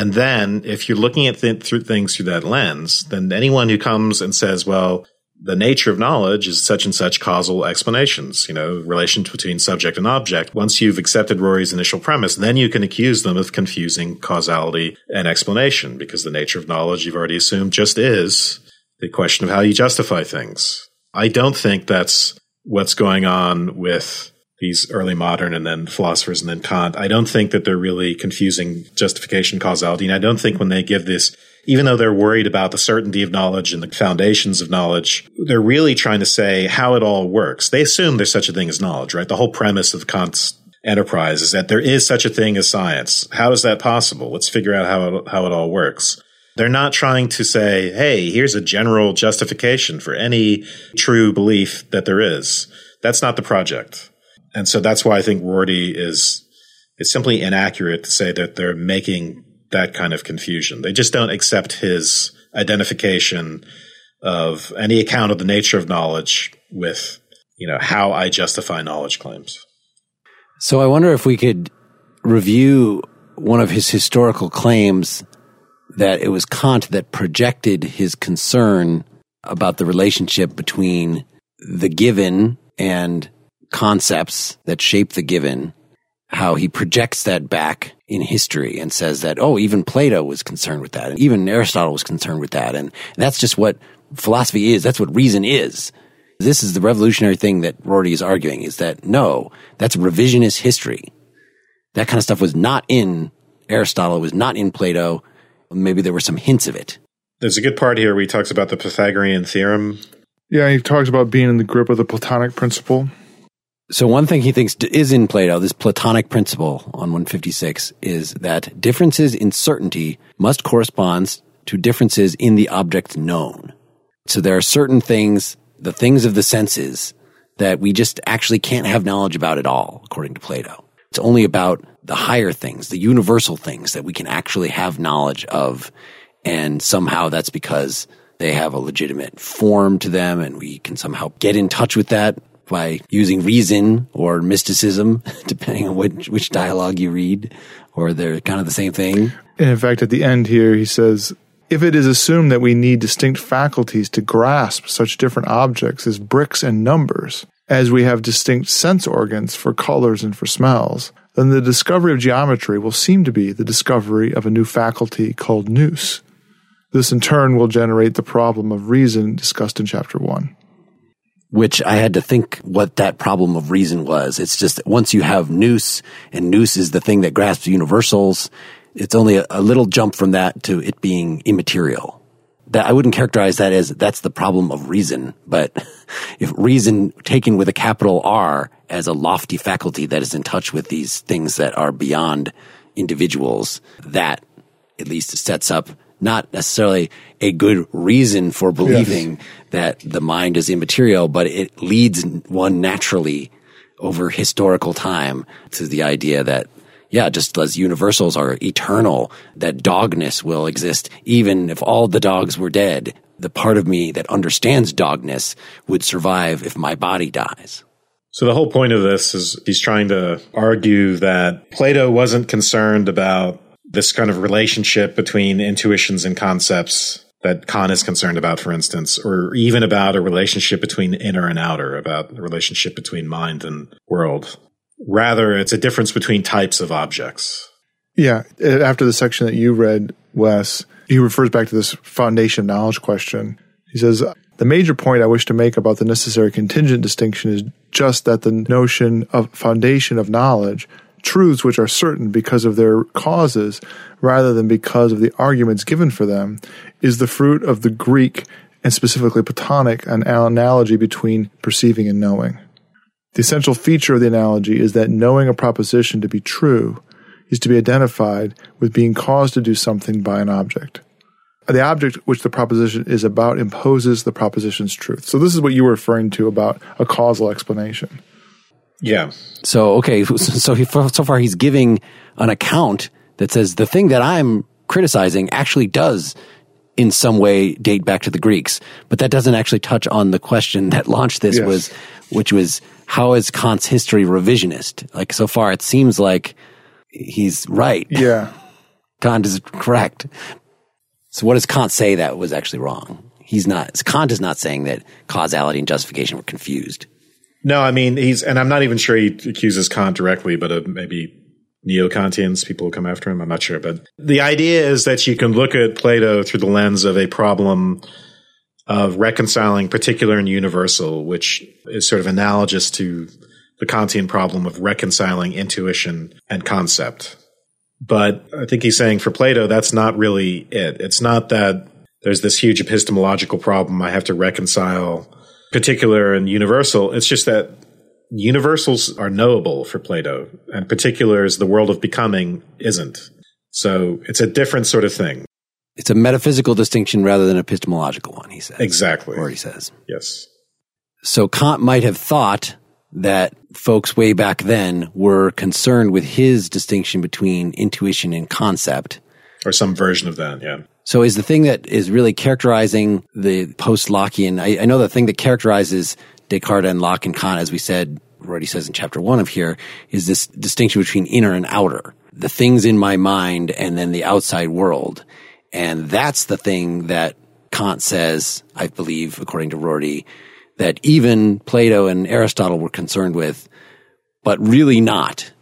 And then if you're looking at th- through things through that lens, then anyone who comes and says, well, the nature of knowledge is such and such causal explanations, you know, relation between subject and object. Once you've accepted Rorty's initial premise, then you can accuse them of confusing causality and explanation because the nature of knowledge you've already assumed just is the question of how you justify things. I don't think that's what's going on with these early modern and then philosophers and then Kant. I don't think that they're really confusing justification causality. And I don't think when they give this even though they're worried about the certainty of knowledge and the foundations of knowledge, they're really trying to say how it all works. They assume there's such a thing as knowledge, right? The whole premise of Kant's enterprise is that there is such a thing as science. How is that possible? Let's figure out how it, how it all works. They're not trying to say, hey, here's a general justification for any true belief that there is. That's not the project. And so that's why I think Rorty is, is simply inaccurate to say that they're making that kind of confusion. They just don't accept his identification of any account of the nature of knowledge with, you know, how I justify knowledge claims. So I wonder if we could review one of his historical claims that it was Kant that projected his concern about the relationship between the given and concepts that shape the given, how he projects that back in history and says that, oh, even Plato was concerned with that. And even Aristotle was concerned with that. And that's just what philosophy is. That's what reason is. This is the revolutionary thing that Rorty is arguing is that no, that's revisionist history. That kind of stuff was not in Aristotle, was not in Plato. Maybe there were some hints of it. There's a good part here where he talks about the Pythagorean theorem. Yeah, he talks about being in the grip of the Platonic principle. So one thing he thinks is in Plato, this Platonic principle on 156 is that differences in certainty must correspond to differences in the objects known. So there are certain things, the things of the senses that we just actually can't have knowledge about at all, according to Plato. It's only about the higher things, the universal things that we can actually have knowledge of. And somehow that's because they have a legitimate form to them and we can somehow get in touch with that by using reason or mysticism, depending on which, which dialogue you read, or they're kind of the same thing. And in fact, at the end here, he says, if it is assumed that we need distinct faculties to grasp such different objects as bricks and numbers, as we have distinct sense organs for colors and for smells, then the discovery of geometry will seem to be the discovery of a new faculty called nous. This in turn will generate the problem of reason discussed in chapter 1 which I had to think what that problem of reason was. It's just once you have nous and nous is the thing that grasps universals, it's only a, a, little jump from that to it being immaterial. That I wouldn't characterize that as that's the problem of reason, but if reason taken with a capital R as a lofty faculty that is in touch with these things that are beyond individuals, that at least sets up not necessarily a good reason for believing yes. that the mind is immaterial, but it leads one naturally over historical time to the idea that yeah, just as universals are eternal, that dogness will exist even if all the dogs were dead. The part of me that understands dogness would survive if my body dies. So the whole point of this is he's trying to argue that Plato wasn't concerned about this kind of relationship between intuitions and concepts that Kant is concerned about, for instance, or even about a relationship between inner and outer, about the relationship between mind and world. Rather, it's a difference between types of objects. Yeah. Uh, after the section that you read, Wes, he refers back to this foundation knowledge question. He says, the major point I wish to make about the necessary contingent distinction is just that the notion of foundation of knowledge truths which are certain because of their causes rather than because of the arguments given for them is the fruit of the Greek and specifically Platonic an analogy between perceiving and knowing. The essential feature of the analogy is that knowing a proposition to be true is to be identified with being caused to do something by an object. The object which the proposition is about imposes the proposition's truth. So this is what you were referring to about a causal explanation. Yeah. So okay, so he, so far he's giving an account that says the thing that I'm criticizing actually does in some way date back to the Greeks, but that doesn't actually touch on the question that launched this yes. was which was how is Kant's history revisionist? Like so far it seems like he's right. Yeah. Kant is correct. So what does Kant say that was actually wrong? He's not Kant is not saying that causality and justification were confused. No, I mean he's, and I'm not even sure he accuses Kant directly, but uh, maybe neo-Kantians, people come after him. I'm not sure, but the idea is that you can look at Plato through the lens of a problem of reconciling particular and universal, which is sort of analogous to the Kantian problem of reconciling intuition and concept. But I think he's saying for Plato, that's not really it. It's not that there's this huge epistemological problem I have to reconcile particular and universal. It's just that universals are knowable for Plato, and particulars, the world of becoming, isn't. So it's a different sort of thing. It's a metaphysical distinction rather than an epistemological one, he says. Exactly. Or he says. Yes. So Kant might have thought that folks way back then were concerned with his distinction between intuition and concept. Or some version of that, yeah. So is the thing that is really characterizing the post-Lockean, I, I know the thing that characterizes Descartes and Locke and Kant, as we said, already says in chapter one of here, is this distinction between inner and outer. The things in my mind and then the outside world. And that's the thing that Kant says, I believe, according to Rorty, that even Plato and Aristotle were concerned with, but really not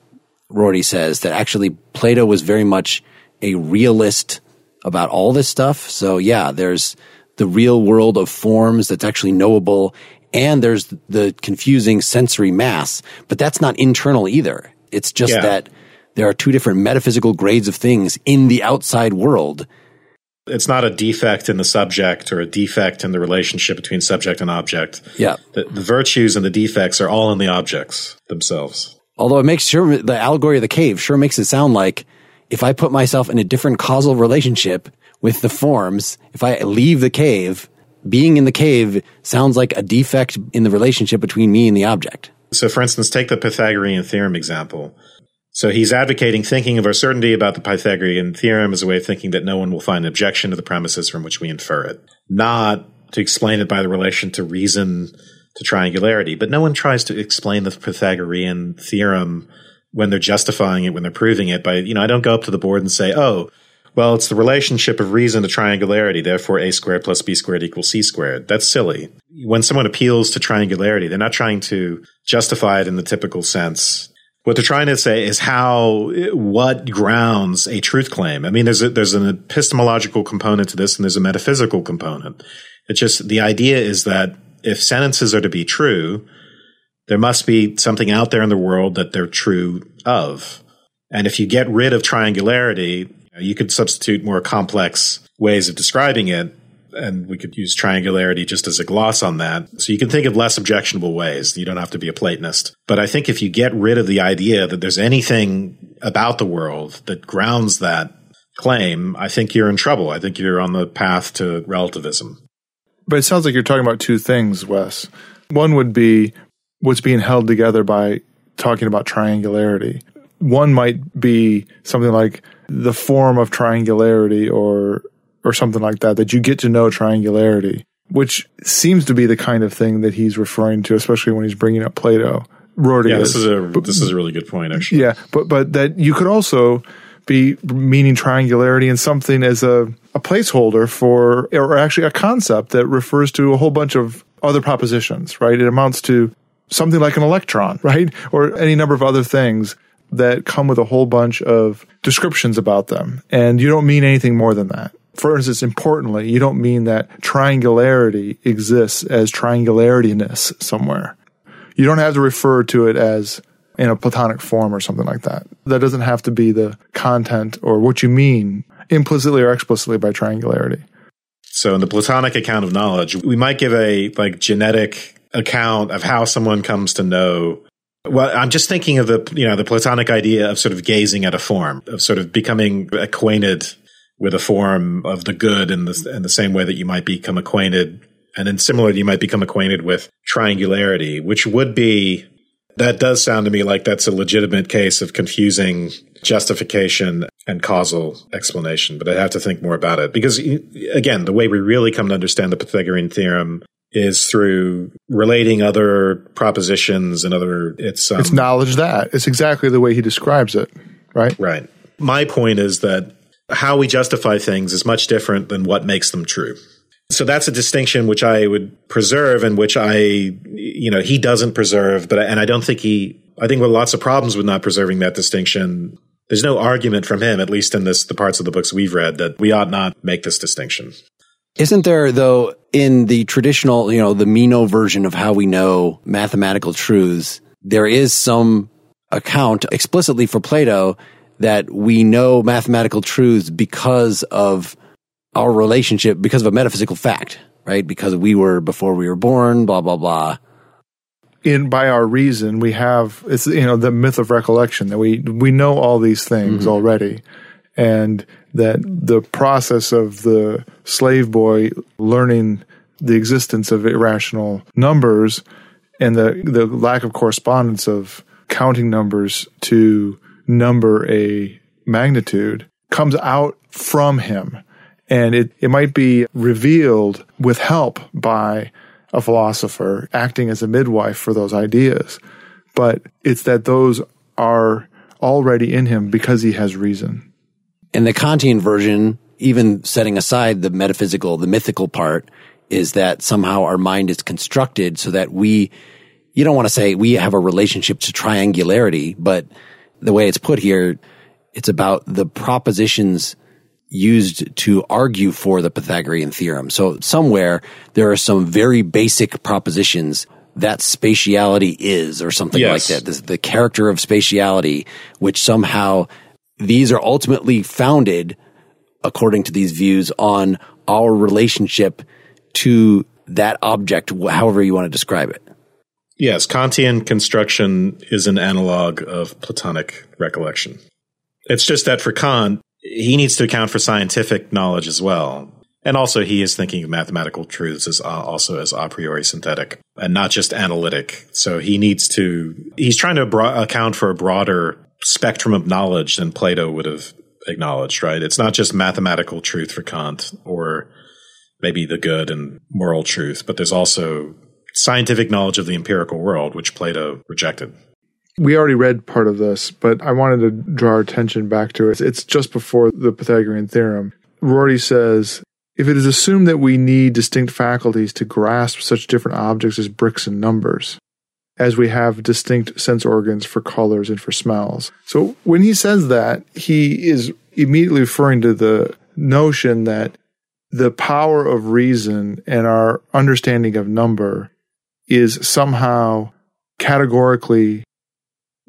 Rorty says that actually Plato was very much a realist about all this stuff. So yeah, there's the real world of forms that's actually knowable and there's the confusing sensory mass, but that's not internal either. It's just Yeah. that there are two different metaphysical grades of things in the outside world. It's not a defect in the subject or a defect in the relationship between subject and object. Yeah. The, the virtues and the defects are all in the objects themselves. Although it makes sure the allegory of the cave sure makes it sound like if I put myself in a different causal relationship with the forms, if I leave the cave, being in the cave sounds like a defect in the relationship between me and the object. So, for instance, take the Pythagorean theorem example. So, he's advocating thinking of our certainty about the Pythagorean theorem as a way of thinking that no one will find objection to the premises from which we infer it, not to explain it by the relation to reason to triangularity. But no one tries to explain the Pythagorean theorem when they're justifying it, when they're proving it by, you know, I don't go up to the board and say, oh, well, it's the relationship of reason to triangularity. Therefore, a squared plus b squared equals c squared. That's silly. When someone appeals to triangularity, they're not trying to justify it in the typical sense. What they're trying to say is how, what grounds a truth claim. I mean, there's a, there's an epistemological component to this and there's a metaphysical component. It's just the idea is that if sentences are to be true, there must be something out there in the world that they're true of. And if you get rid of triangularity, you could substitute more complex ways of describing it. And we could use triangularity just as a gloss on that. So you can think of less objectionable ways. You don't have to be a Platonist. But I think if you get rid of the idea that there's anything about the world that grounds that claim, I think you're in trouble. I think you're on the path to relativism. But it sounds like you're talking about two things, Wes. One would be what's being held together by talking about triangularity. One might be something like the form of triangularity or or something like that, that you get to know triangularity, which seems to be the kind of thing that he's referring to, especially when he's bringing up Plato. Rorty Yeah, is. this is a this is a really good point, actually. Yeah, but but that you could also be meaning triangularity in something as a, a placeholder for, or actually a concept that refers to a whole bunch of other propositions, right? It amounts to something like an electron, right? Or any number of other things that come with a whole bunch of descriptions about them. And you don't mean anything more than that. For instance, importantly, you don't mean that triangularity exists as triangularityness somewhere. You don't have to refer to it as in a platonic form or something like that. That doesn't have to be the content or what you mean implicitly or explicitly by triangularity. So in the Platonic account of knowledge, we might give a like genetic account of how someone comes to know. Well, I'm just thinking of the you know the Platonic idea of sort of gazing at a form, of sort of becoming acquainted with a form of the good in the in the same way that you might become acquainted, and then similarly you might become acquainted with triangularity, which would be that does sound to me like that's a legitimate case of confusing justification and causal explanation, but I have to think more about it because again, the way we really come to understand the Pythagorean theorem is through relating other propositions and other it's um, It's knowledge that. It's exactly the way he describes it, right? right. My point is that how we justify things is much different than what makes them true. So that's a distinction which I would preserve and which I, you know, he doesn't preserve, but, and I don't think he, I think with lots of problems with not preserving that distinction. There's no argument from him, at least in this, the parts of the books we've read, that we ought not make this distinction. Isn't there, though, in the traditional, you know, the Meno version of how we know mathematical truths, there is some account explicitly for Plato that we know mathematical truths because of our relationship, because of a metaphysical fact, right? Because we were before we were born, blah, blah, blah. In by our reason, we have it's you know the myth of recollection that we we know all these things mm-hmm. already, and that the process of the slave boy learning the existence of irrational numbers and the the lack of correspondence of counting numbers to number a magnitude comes out from him. And it, it might be revealed with help by a philosopher acting as a midwife for those ideas. But it's that those are already in him because he has reason In the Kantian version, even setting aside the metaphysical, the mythical part, is that somehow our mind is constructed so that we, you don't want to say we have a relationship to triangularity, but the way it's put here, it's about the propositions used to argue for the Pythagorean theorem. So somewhere there are some very basic propositions that spatiality is or something Yes. like that. This, the character of spatiality, which somehow these are ultimately founded according to these views on our relationship to that object, however you want to describe it. Yes, Kantian construction is an analog of Platonic recollection. It's just that for Kant, he needs to account for scientific knowledge as well. And also, he is thinking of mathematical truths as uh, also as a priori synthetic and not just analytic. So he needs to, he's trying to bro- account for a broader spectrum of knowledge than Plato would have acknowledged, right? It's not just mathematical truth for Kant or maybe the good and moral truth, but there's also scientific knowledge of the empirical world, which Plato rejected. We already read part of this, but I wanted to draw our attention back to it. It's just before the Pythagorean theorem. Rorty says, if it is assumed that we need distinct faculties to grasp such different objects as bricks and numbers, as we have distinct sense organs for colors and for smells. So when he says that, he is immediately referring to the notion that the power of reason and our understanding of number is somehow categorically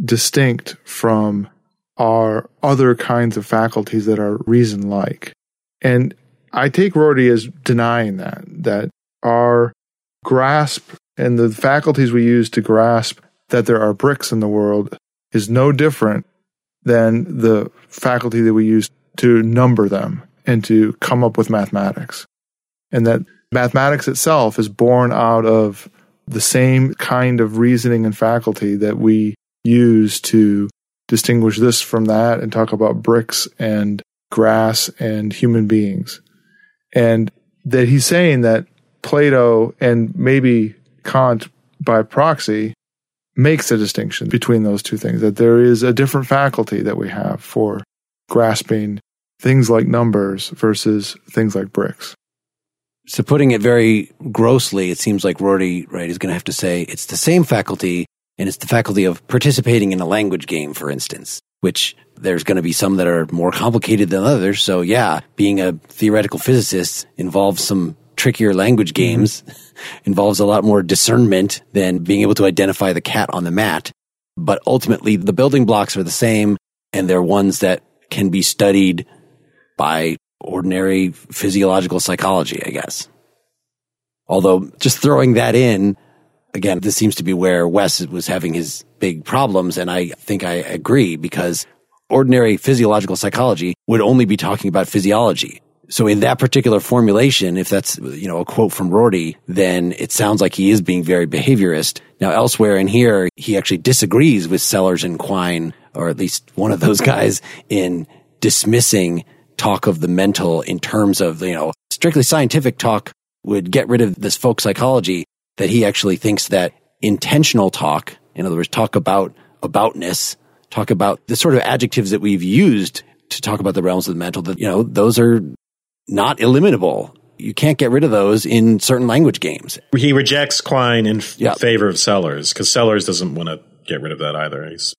distinct from our other kinds of faculties that are reason like. And I take Rorty as denying that, that our grasp and the faculties we use to grasp that there are bricks in the world is no different than the faculty that we use to number them and to come up with mathematics. And that mathematics itself is born out of the same kind of reasoning and faculty that we use to distinguish this from that and talk about bricks and grass and human beings. And that he's saying that Plato and maybe Kant by proxy makes a distinction between those two things, that there is a different faculty that we have for grasping things like numbers versus things like bricks. So putting it very grossly, it seems like Rorty, right, is going to have to say it's the same faculty and it's the faculty of participating in a language game, for instance, which there's going to be some that are more complicated than others. So yeah, being a theoretical physicist involves some trickier language mm-hmm. games, involves a lot more discernment than being able to identify the cat on the mat. But ultimately, the building blocks are the same and they're ones that can be studied by ordinary physiological psychology, I guess. Although just throwing that in, again, this seems to be where Wes was having his big problems. And I think I agree because ordinary physiological psychology would only be talking about physiology. So in that particular formulation, if that's, you know, a quote from Rorty, then it sounds like he is being very behaviorist. Now elsewhere in here, he actually disagrees with Sellars and Quine, or at least one of those guys in dismissing talk of the mental in terms of, you know, strictly scientific talk would get rid of this folk psychology that he actually thinks that intentional talk, in other words, talk about aboutness, talk about the sort of adjectives that we've used to talk about the realms of the mental, that, you know, those are not eliminable. You can't get rid of those in certain language games. He rejects Quine in f- Yeah. favor of Sellars because Sellars doesn't want to get rid of that either. He's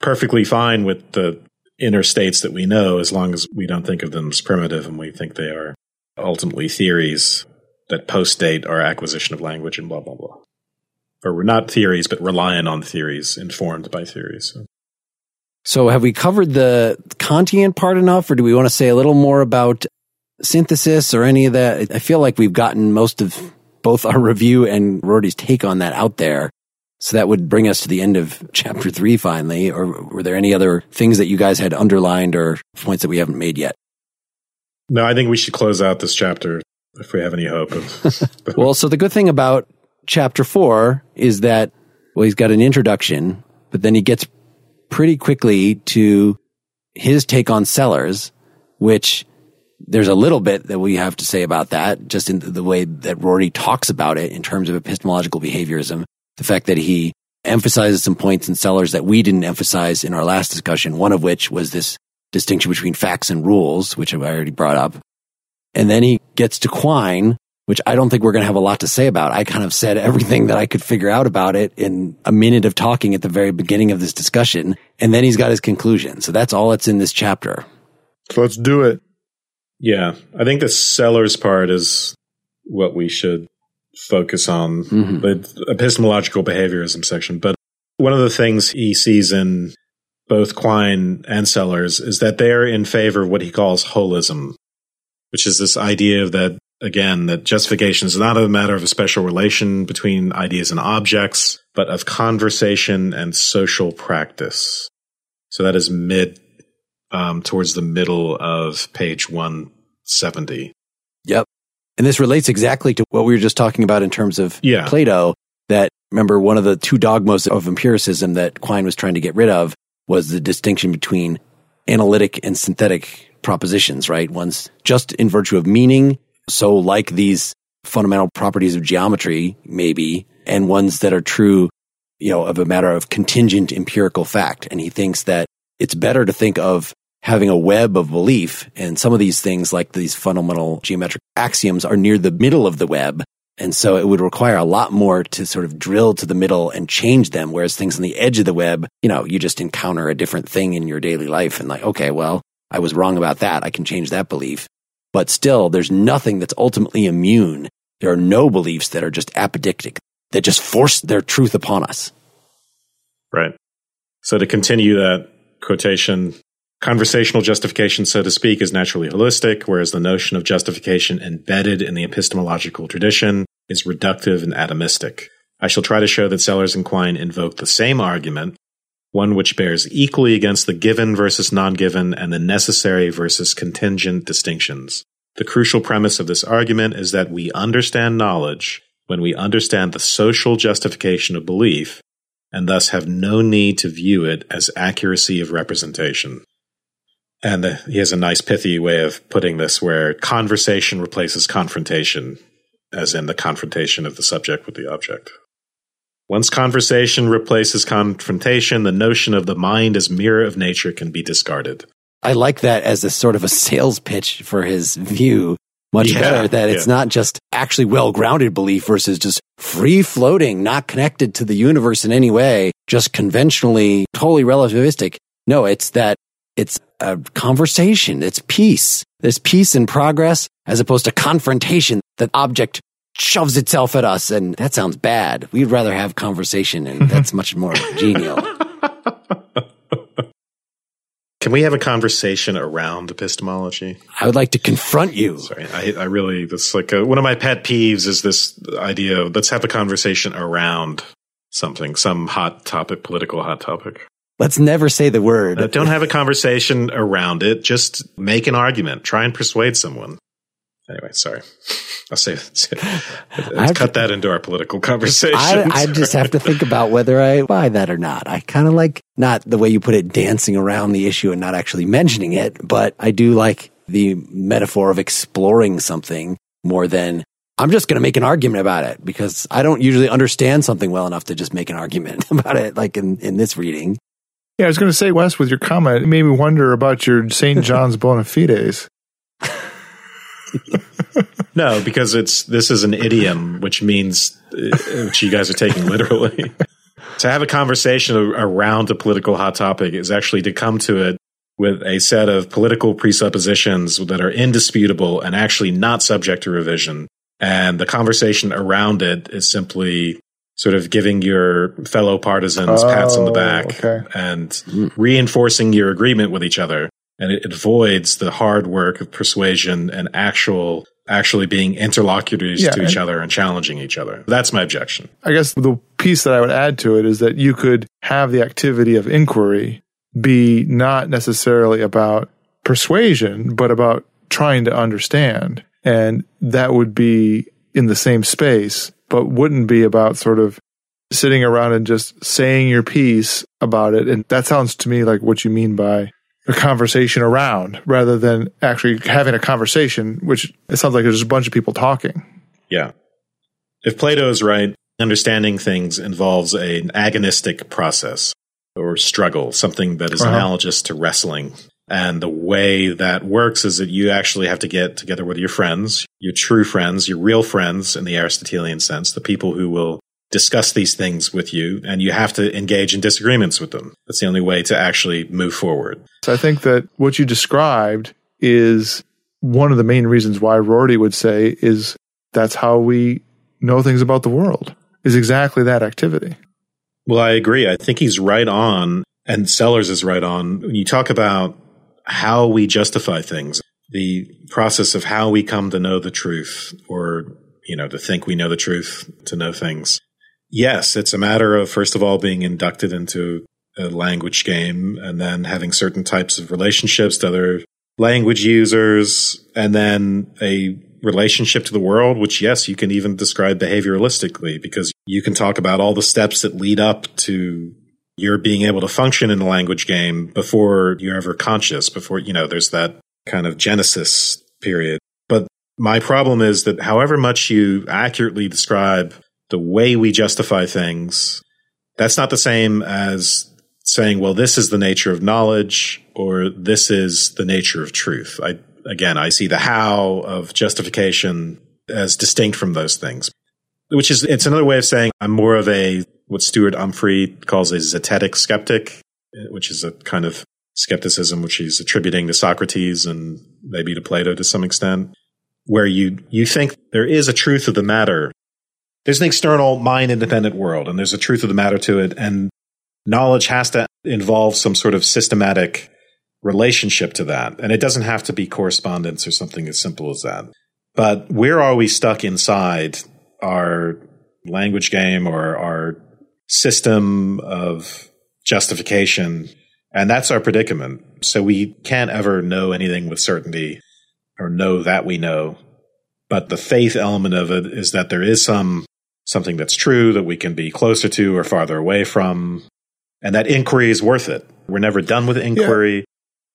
perfectly fine with the inner states that we know as long as we don't think of them as primitive and we think they are ultimately theories that postdate our acquisition of language and blah, blah, blah. Or we're not theories, but relying on theories, informed by theories. So. So have we covered the Kantian part enough or do we want to say a little more about synthesis or any of that? I feel like we've gotten most of both our review and Rorty's take on that out there. So that would bring us to the end of chapter three finally. Or were there any other things that you guys had underlined or points that we haven't made yet? No, I think we should close out this chapter if we have any hope of. Well, so the good thing about chapter four is that, well, he's got an introduction, but then he gets pretty quickly to his take on Sellars, which there's a little bit that we have to say about that, just in the way that Rorty talks about it in terms of epistemological behaviorism. The fact that he emphasizes some points in Sellars that we didn't emphasize in our last discussion, one of which was this distinction between facts and rules, which I already brought up. And then he gets to Quine, which I don't think we're going to have a lot to say about. I kind of said everything that I could figure out about it in a minute of talking at the very beginning of this discussion. And then he's got his conclusion. So that's all that's in this chapter. So let's do it. Yeah. I think the Sellars part is what we should focus on, mm-hmm. the epistemological behaviorism section. But one of the things he sees in both Quine and Sellars is that they're in favor of what he calls holism, which is this idea that, again, that justification is not a matter of a special relation between ideas and objects, but of conversation and social practice. So that is mid, um, towards the middle of page 170. Yep. And this relates exactly to what we were just talking about in terms of yeah. Plato. That remember one of the two dogmas of empiricism that Quine was trying to get rid of was the distinction between analytic and synthetic propositions, right? One's just in virtue of meaning. So like these fundamental properties of geometry, maybe, and ones that are true, you know, of a matter of contingent empirical fact. And he thinks that it's better to think of having a web of belief. And some of these things, like these fundamental geometric axioms, are near the middle of the web. And so it would require a lot more to sort of drill to the middle and change them. Whereas things on the edge of the web, you know, you just encounter a different thing in your daily life and like, okay, well, I was wrong about that. I can change that belief. But still, there's nothing that's ultimately immune. There are no beliefs that are just apodictic, that just force their truth upon us. Right. So to continue that quotation, Conversational justification, so to speak, is naturally holistic, whereas the notion of justification embedded in the epistemological tradition is reductive and atomistic. I shall try to show that Sellars and Quine invoke the same argument, one which bears equally against the given versus non given and the necessary versus contingent distinctions. The crucial premise of this argument is that we understand knowledge when we understand the social justification of belief and thus have no need to view it as accuracy of representation. And he has a nice pithy way of putting this where conversation replaces confrontation, as in the confrontation of the subject with the object. Once conversation replaces confrontation, the notion of the mind as mirror of nature can be discarded. I like that as a sort of a sales pitch for his view much yeah, better that it's not just actually well grounded belief versus just free floating, not connected to the universe in any way, just conventionally totally relativistic. No, it's that it's a conversation. It's peace. There's peace and progress as opposed to confrontation. That object shoves itself at us and that sounds bad. We'd rather have conversation and that's much more genial. Can we have a conversation around epistemology? I would like to confront you. Sorry, I, I really, that's like a, one of my pet peeves is this idea of let's have a conversation around something, some hot topic, political hot topic. Let's never say the word. Uh, don't have a conversation around it. Just make an argument. Try and persuade someone. Anyway, sorry. I'll say, say let's cut to, that into our political conversation. I, I just have to think about whether I buy that or not. I kind of like not the way you put it, dancing around the issue and not actually mentioning it, but I do like the metaphor of exploring something more than I'm just going to make an argument about it because I don't usually understand something well enough to just make an argument about it, like in, in this reading. Yeah, I was going to say, Wes, with your comment, it made me wonder about your St. John's bona fides. no, because it's this is an idiom, which means uh, which you guys are taking literally. to have a conversation around a political hot topic is actually to come to it with a set of political presuppositions that are indisputable and actually not subject to revision. And the conversation around it is simply sort of giving your fellow partisans oh, pats on the back okay. and reinforcing your agreement with each other. And it avoids the hard work of persuasion and actual actually being interlocutors yeah, to each other and challenging each other. That's my objection. I guess the piece that I would add to it is that you could have the activity of inquiry be not necessarily about persuasion, but about trying to understand. And that would be in the same space but wouldn't be about sort of sitting around and just saying your piece about it. And that sounds to me like what you mean by a conversation around rather than actually having a conversation, which it sounds like there's a bunch of people talking. Yeah. If Plato is right, understanding things involves an agonistic process or struggle, something that is uh-huh. analogous to wrestling. And the way that works is that you actually have to get together with your friends, your true friends, your real friends in the Aristotelian sense, the people who will discuss these things with you, and you have to engage in disagreements with them. That's the only way to actually move forward. So I think that what you described is one of the main reasons why Rorty would say is that's how we know things about the world is exactly that activity. Well, I agree. I think he's right on, and Sellars is right on. When you talk about how we justify things, the process of how we come to know the truth or, you know, to think we know the truth, to know things. Yes, it's a matter of, first of all, being inducted into a language game and then having certain types of relationships to other language users and then a relationship to the world, which yes, you can even describe behavioralistically because you can talk about all the steps that lead up to you're being able to function in a language game before you're ever conscious, before, you know, there's that kind of genesis period. But my problem is that however much you accurately describe the way we justify things, that's not the same as saying, well, this is the nature of knowledge or this is the nature of truth. I, again, I see the how of justification as distinct from those things, which is, it's another way of saying I'm more of a what Stuart Humphrey calls a zetetic skeptic, which is a kind of skepticism which he's attributing to Socrates and maybe to Plato to some extent, where you you think there is a truth of the matter. There's an external mind independent world, and there's a truth of the matter to it, and knowledge has to involve some sort of systematic relationship to that. And it doesn't have to be correspondence or something as simple as that. But where are we stuck inside our language game or our system of justification. And that's our predicament. So we can't ever know anything with certainty or know that we know. But the faith element of it is that there is some something that's true that we can be closer to or farther away from. And that inquiry is worth it. We're never done with inquiry, yeah.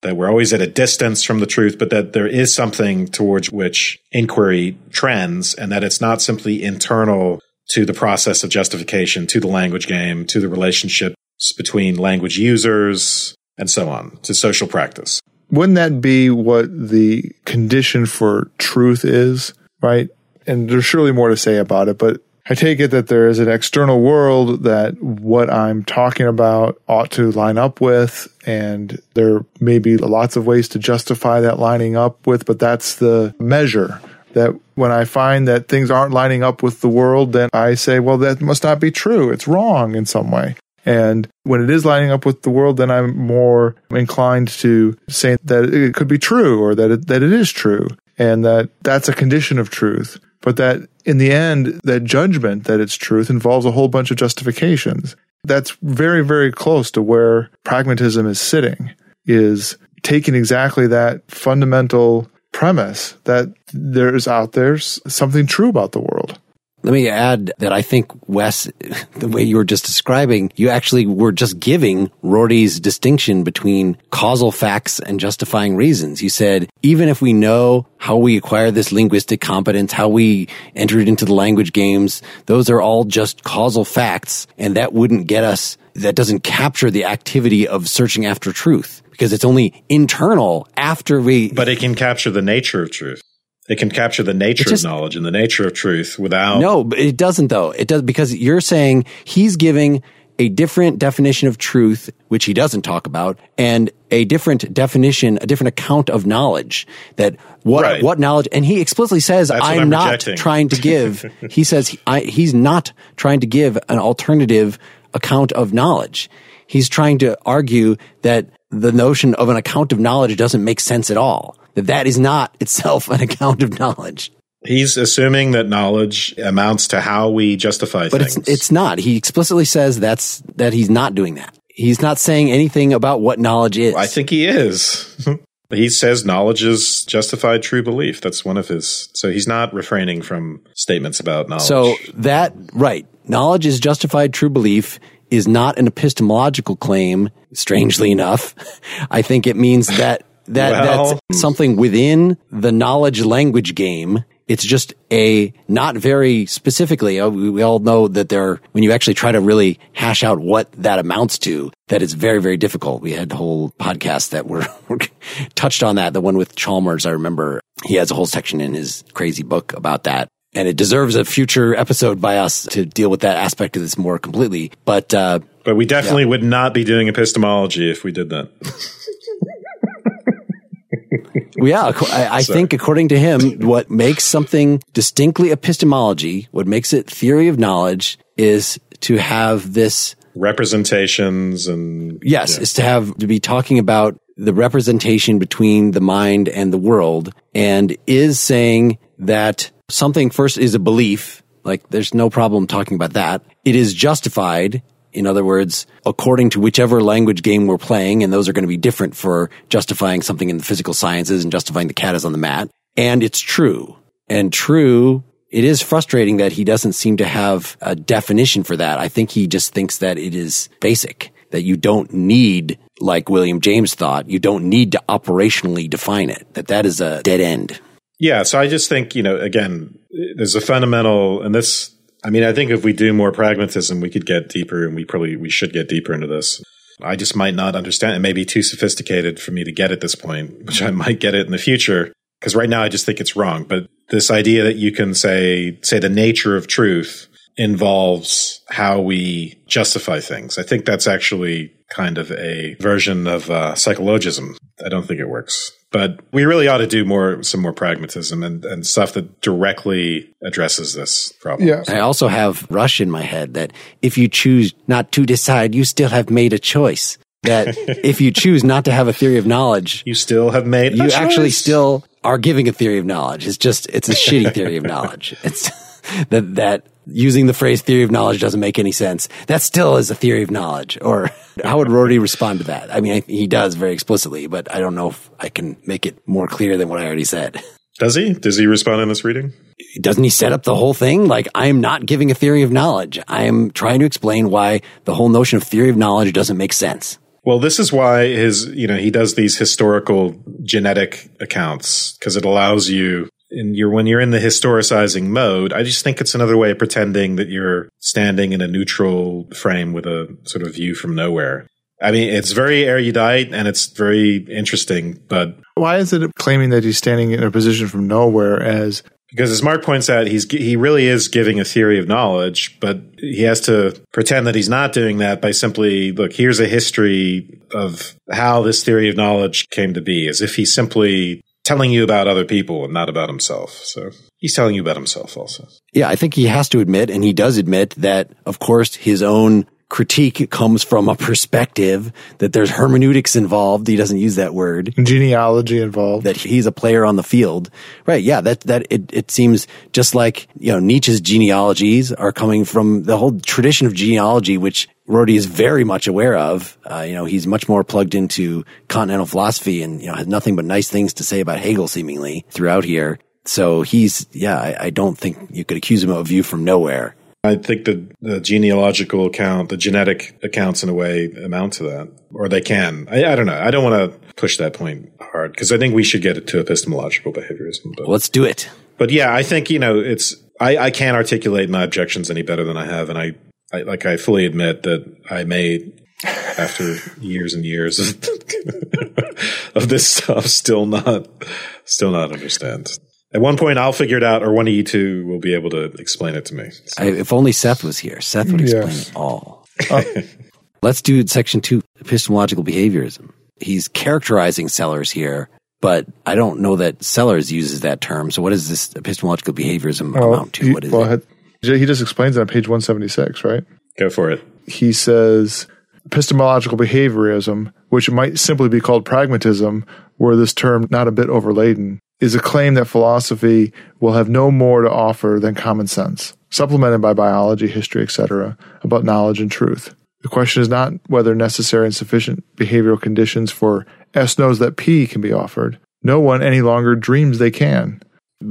that we're always at a distance from the truth, but that there is something towards which inquiry trends and that it's not simply internal to the process of justification, to the language game, to the relationships between language users, and so on, to social practice. Wouldn't that be what the condition for truth is, right? And there's surely more to say about it, but I take it that there is an external world that what I'm talking about ought to line up with, and there may be lots of ways to justify that lining up with, but that's the measure that when I find that things aren't lining up with the world, then I say, well, that must not be true. It's wrong in some way. And when it is lining up with the world, then I'm more inclined to say that it could be true or that it, that it is true and that that's a condition of truth. But that in the end, that judgment that it's truth involves a whole bunch of justifications. That's very, very close to where pragmatism is sitting, is taking exactly that fundamental premise that there's out there something true about the world. Let me add that I think, Wes, the way you were just describing, you actually were just giving Rorty's distinction between causal facts and justifying reasons. You said, even if we know how we acquire this linguistic competence, how we entered into the language games, those are all just causal facts. And that wouldn't get us, that doesn't capture the activity of searching after truth because it's only internal after we. But it can capture the nature of truth. It can capture the nature just, of knowledge and the nature of truth without. No, but it doesn't though. It does because you're saying he's giving a different definition of truth, which he doesn't talk about, and a different definition, a different account of knowledge that what, right. what knowledge, and he explicitly says, I'm, I'm, not rejecting. trying to give, he says I, he's not trying to give an alternative account of knowledge. He's trying to argue that the notion of an account of knowledge doesn't make sense at all. That that is not itself an account of knowledge. He's assuming that knowledge amounts to how we justify but things. But it's, it's not. He explicitly says that's, that he's not doing that. He's not saying anything about what knowledge is. I think he is. he says knowledge is justified true belief. That's one of his. So he's not refraining from statements about knowledge. So that, right. Knowledge is justified true belief is not an epistemological claim, strangely enough. I think it means that that well, that's something within the knowledge language game It's just a not very specifically. uh, We all know that there, when you actually try to really hash out what that amounts to, that is very, very difficult. We had whole podcasts that were touched on that. The one with Chalmers, I remember he has a whole section in his crazy book about that. And it deserves a future episode by us to deal with that aspect of this more completely. But, uh, But we definitely would not be doing epistemology if we did that. Well, yeah, I, I think according to him, what makes something distinctly epistemology, what makes it theory of knowledge, is to have this. Representations and Yes, yeah. is to have to be talking about the representation between the mind and the world, and is saying that something first is a belief. Like, there's no problem talking about that. It is justified. In other words, according to whichever language game we're playing, and those are going to be different for justifying something in the physical sciences and justifying the cat is on the mat. And it's true. And true, it is frustrating that he doesn't seem to have a definition for that. I think he just thinks that it is basic, that you don't need, like William James thought, you don't need to operationally define it, that that is a dead end. Yeah, so I just think, you know, again, there's a fundamental and this I mean, I think if we do more pragmatism, we could get deeper and we probably we should get deeper into this. I just might not understand it may be too sophisticated for me to get at this point, which I might get it in the future. Because right now I just think it's wrong. But this idea that you can say say the nature of truth involves how we justify things. I think that's actually kind of a version of uh, psychologism. I don't think it works. But we really ought to do more, some more pragmatism and, and stuff that directly addresses this problem. Yes. I also have Rush in my head that if you choose not to decide, you still have made a choice. That if you choose not to have a theory of knowledge, You still have made you a actually choice. still are giving a theory of knowledge. It's just, it's a shitty theory of knowledge. It's that, that using the phrase theory of knowledge doesn't make any sense. That still is a theory of knowledge. Or how would Rorty respond to that? I mean, he does very explicitly, but I don't know if I can make it more clear than what I already said. Does he? Does he respond in this reading? Doesn't he set up the whole thing? Like, I am not giving a theory of knowledge. I am trying to explain why the whole notion of theory of knowledge doesn't make sense. Well, this is why his, you know, he does these historical genetic accounts because it allows you your, when you're in the historicizing mode, I just think it's another way of pretending that you're standing in a neutral frame with a sort of view from nowhere. I mean, it's very erudite and it's very interesting, but Why is it claiming that he's standing in a position from nowhere as because as Mark points out, he's he really is giving a theory of knowledge, but he has to pretend that he's not doing that by simply look. Here's a history of how this theory of knowledge came to be, as if he's simply telling you about other people and not about himself. So he's telling you about himself also. Yeah, I think he has to admit, and he does admit that, of course, his own critique comes from a perspective that there's hermeneutics involved. He doesn't use that word. genealogy involved? That he's a player on the field, right? Yeah, that that it it seems just like you know Nietzsche's genealogies are coming from the whole tradition of genealogy, which Rorty is very much aware of. Uh, you know, he's much more plugged into continental philosophy, and you know has nothing but nice things to say about Hegel, seemingly throughout here. So he's yeah, I, I don't think you could accuse him of a view from nowhere. I think the, the genealogical account, the genetic accounts in a way amount to that, or they can. I, I don't know. I don't want to push that point hard because I think we should get it to epistemological behaviorism. But, Let's do it. but yeah, I think, you know, it's, I, I can't articulate my objections any better than I have. And I, I like, I fully admit that I may, after years and years of, of this stuff, still not, still not understand. At one point, I'll figure it out, or one of you two will be able to explain it to me. I, if only Seth was here, Seth would explain Yes. it all. Uh, Let's do section two, epistemological behaviorism. He's characterizing Sellars here, but I don't know that Sellars uses that term. So what does this epistemological behaviorism oh, amount to? he, what is well, it? had- he just explains it on page 176, right? Go for it. he says epistemological behaviorism, which might simply be called pragmatism, were this term not a bit overladen, is a claim that philosophy will have no more to offer than common sense, supplemented by biology, history, etc., about knowledge and truth. The question is not whether necessary and sufficient behavioral conditions for S knows that P can be offered. No one any longer dreams they can.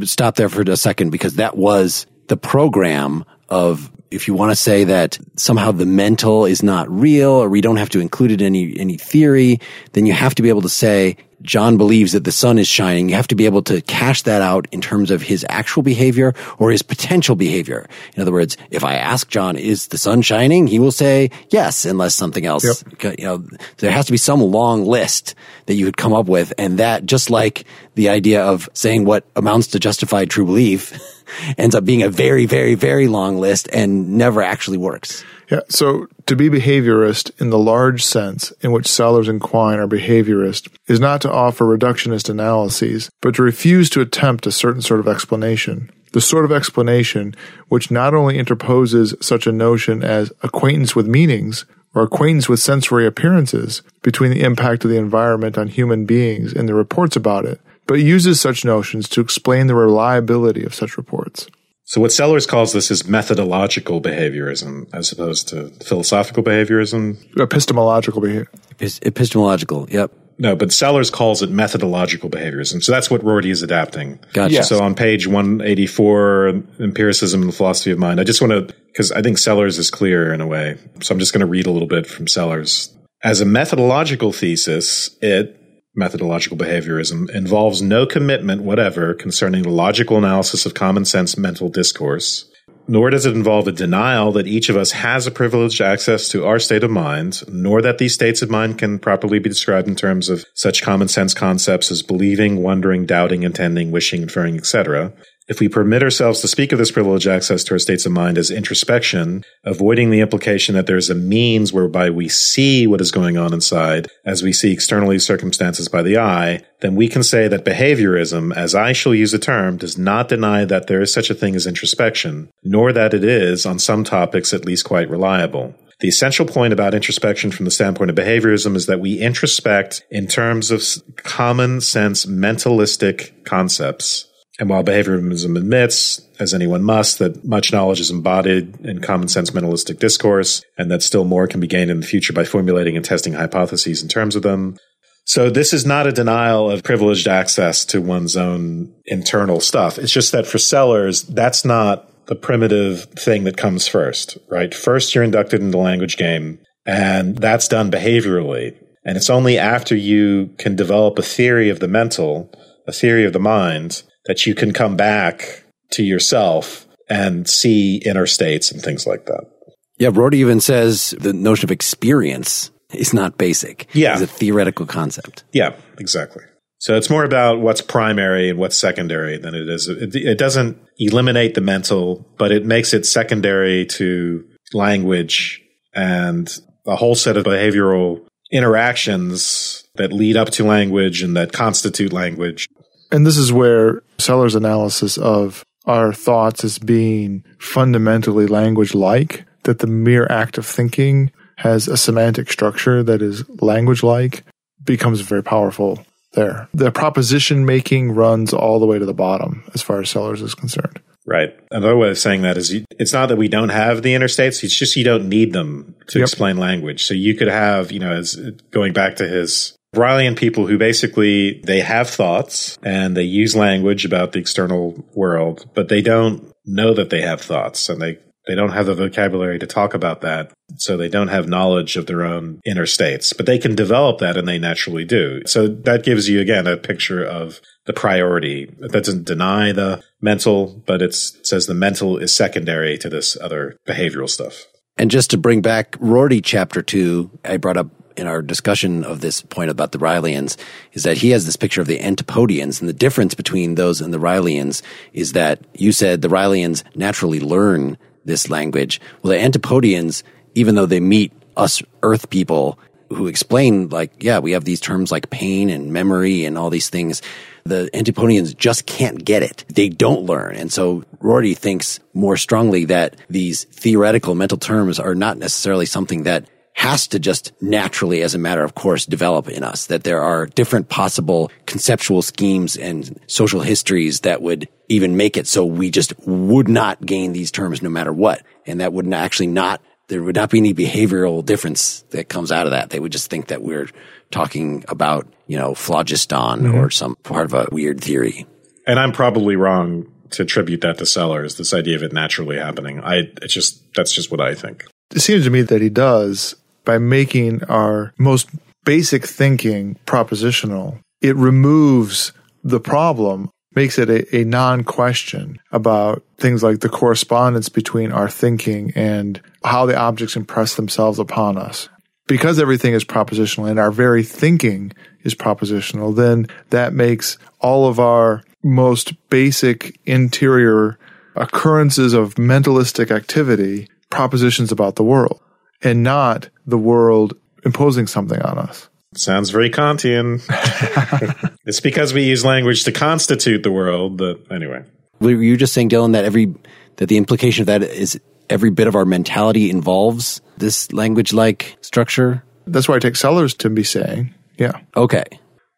Stop there for a second because that was the program of if you want to say that somehow the mental is not real or we don't have to include it in any any theory, then you have to be able to say John believes that the sun is shining, you have to be able to cash that out in terms of his actual behavior or his potential behavior. In other words, if I ask John, is the sun shining? He will say yes, unless something else, Yep. you know, there has to be some long list that you could come up with. And that just like the idea of saying what amounts to justified true belief ends up being a very, very, very long list and never actually works. Yeah. So to be behaviorist in the large sense in which Sellars and Quine are behaviorist is not to offer reductionist analyses, but to refuse to attempt a certain sort of explanation. The sort of explanation which not only interposes such a notion as acquaintance with meanings or acquaintance with sensory appearances between the impact of the environment on human beings and the reports about it, but uses such notions to explain the reliability of such reports. So what Sellars calls this is methodological behaviorism as opposed to philosophical behaviorism. Epistemological behavior. Epis- epistemological. Yep. No, but Sellars calls it methodological behaviorism. So that's what Rorty is adapting. Gotcha. Yes. So on page 184, Empiricism and the Philosophy of Mind, I just want to, because I think Sellars is clear in a way. So I'm just going to read a little bit from Sellars. As a methodological thesis, it, methodological behaviorism, involves no commitment whatever concerning the logical analysis of common sense mental discourse. Nor does it involve a denial that each of us has a privileged access to our state of mind, nor that these states of mind can properly be described in terms of such common sense concepts as believing, wondering, doubting, intending, wishing, inferring, etc. If we permit ourselves to speak of this privileged access to our states of mind as introspection, avoiding the implication that there's a means whereby we see what is going on inside as we see externally circumstances by the eye, then we can say that behaviorism, as I shall use the term, does not deny that there is such a thing as introspection, nor that it is, on some topics, at least quite reliable. The essential point about introspection from the standpoint of behaviorism is that we introspect in terms of common sense mentalistic concepts. And while behaviorism admits, as anyone must, that much knowledge is embodied in common sense mentalistic discourse, and that still more can be gained in the future by formulating and testing hypotheses in terms of them. So this is not a denial of privileged access to one's own internal stuff. It's just that for Sellars, that's not the primitive thing that comes first, right? First, you're inducted into the language game, and that's done behaviorally. And it's only after you can develop a theory of the mental, a theory of the mind, that you can come back to yourself and see inner states and things like that. Yeah, Rorty even says the notion of experience is not basic. Yeah. It's a theoretical concept. Yeah, exactly. So it's more about what's primary and what's secondary than it is. It, it doesn't eliminate the mental, but it makes it secondary to language and a whole set of behavioral interactions that lead up to language and that constitute language. And this is where Sellars' analysis of our thoughts as being fundamentally language like, that the mere act of thinking has a semantic structure that is language like, becomes very powerful there. The proposition making runs all the way to the bottom as far as Sellars is concerned. Right. Another way of saying that is you, it's not that we don't have the interstates. It's just you don't need them to Yep. explain language. So you could have, you know, as going back to his Rylean people who basically they have thoughts and they use language about the external world, but they don't know that they have thoughts and they they don't have the vocabulary to talk about that. So they don't have knowledge of their own inner states, but they can develop that and they naturally do. So that gives you again a picture of the priority. That doesn't deny the mental, but it says the mental is secondary to this other behavioral stuff. And just to bring back Rorty chapter two, I brought up in our discussion of this point about the Ryleans is that he has this picture of the Antipodeans and the difference between those and the Ryleans is that you said the Ryleans naturally learn this language. Well, the Antipodeans, even though they meet us earth people who explain like, yeah, we have these terms like pain and memory and all these things. The Antipodeans just can't get it. They don't learn. And so Rorty thinks more strongly that these theoretical mental terms are not necessarily something that has to just naturally, as a matter of course, develop in us, that there are different possible conceptual schemes and social histories that would even make it so we just would not gain these terms no matter what. And that would not actually not, there would not be any behavioral difference that comes out of that. They would just think that we're talking about, you know, phlogiston mm-hmm. or some part of a weird theory. And I'm probably wrong to attribute that to Sellars, this idea of it naturally happening. I, it's just, that's just what I think. It seems to me that he does by making our most basic thinking propositional it removes the problem, makes it a, a non question about things like the correspondence between our thinking and how the objects impress themselves upon us. Because everything is propositional and our very thinking is propositional, then that makes all of our most basic interior occurrences of mentalistic activity propositions about the world and not the world imposing something on us. Sounds very Kantian. it's because we use language to constitute the world that, anyway. Were you just saying, Dylan, that every, that the implication of that is every bit of our mentality involves this language like structure? That's why I take Sellars to be saying, yeah. Okay.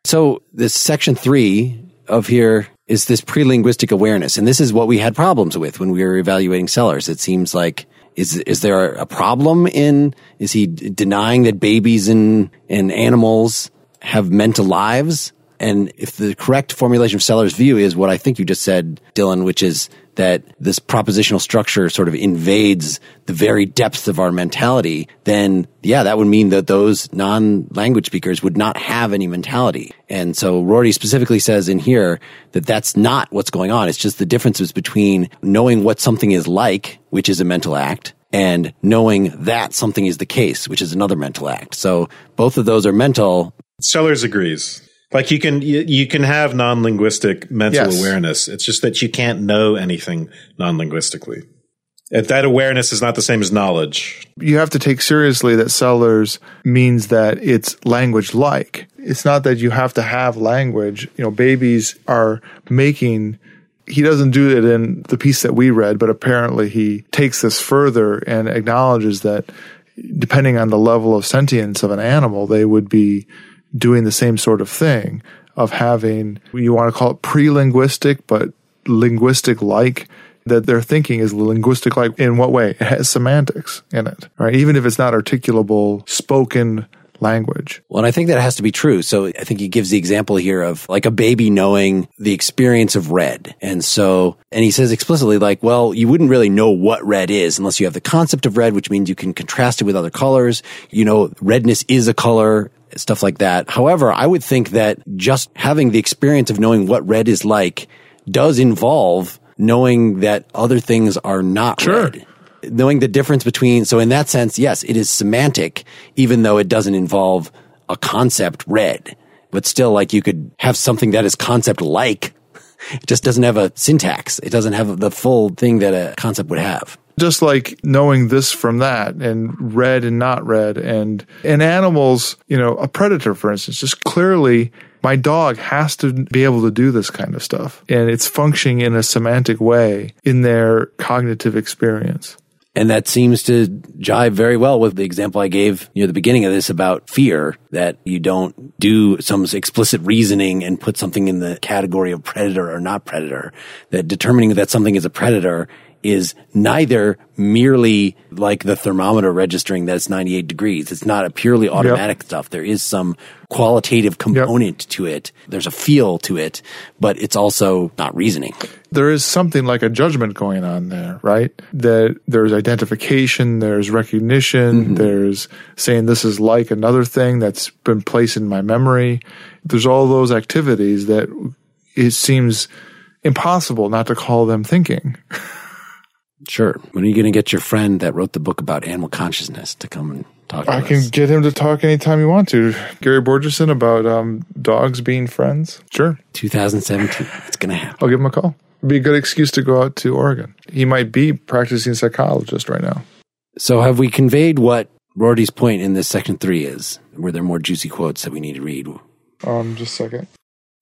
So this section three of here is this pre-linguistic awareness. And this is what we had problems with when we were evaluating Sellars. It seems like is is there a problem in is he denying that babies and and animals have mental lives? And if the correct formulation of Sellars' view is what I think you just said, Dylan, which is that this propositional structure sort of invades the very depths of our mentality, then yeah, that would mean that those non-language speakers would not have any mentality. And so Rorty specifically says in here that that's not what's going on. It's just the differences between knowing what something is like, which is a mental act, and knowing that something is the case, which is another mental act. So both of those are mental. Sellars agrees. Like you can you, you can have non-linguistic mental yes. awareness. It's just that you can't know anything non-linguistically. That awareness is not the same as knowledge. You have to take seriously that Sellars means that it's language like. It's not that you have to have language. You know, babies are making he doesn't do it in the piece that we read, but apparently he takes this further and acknowledges that depending on the level of sentience of an animal, they would be doing the same sort of thing of having, you want to call it pre-linguistic, but linguistic like that their thinking is linguistic like in what way? It has semantics in it, right? Even if it's not articulable, spoken language. Well, and I think that has to be true. So I think he gives the example here of like a baby knowing the experience of red. And so, and he says explicitly like, well, you wouldn't really know what red is unless you have the concept of red, which means you can contrast it with other colors. You know, redness is a color stuff like that. However, I would think that just having the experience of knowing what red is like does involve knowing that other things are not sure. red. Knowing the difference between, so in that sense, yes, it is semantic, even though it doesn't involve a concept red. But still, like you could have something that is concept like. It just doesn't have a syntax. It doesn't have the full thing that a concept would have just like knowing this from that and red and not red and in animals you know a predator for instance just clearly my dog has to be able to do this kind of stuff and it's functioning in a semantic way in their cognitive experience and that seems to jive very well with the example I gave near the beginning of this about fear, that you don't do some explicit reasoning and put something in the category of predator or not predator. That determining that something is a predator is neither merely like the thermometer registering that it's 98 degrees. It's not a purely automatic yep. stuff. There is some qualitative component yep. to it. There's a feel to it, but it's also not reasoning. There is something like a judgment going on there, right? That there's identification, there's recognition, mm-hmm. there's saying this is like another thing that's been placed in my memory. There's all those activities that it seems impossible not to call them thinking. Sure. When are you going to get your friend that wrote the book about animal consciousness to come and talk? I can get him to talk anytime you want to. Gary Borgerson about um, dogs being friends. Sure. 2017. It's going to happen. I'll give him a call. It'd be a good excuse to go out to Oregon. He might be practicing psychologist right now. So, have we conveyed what Rorty's point in this section three is? Were there more juicy quotes that we need to read? Um, just a second.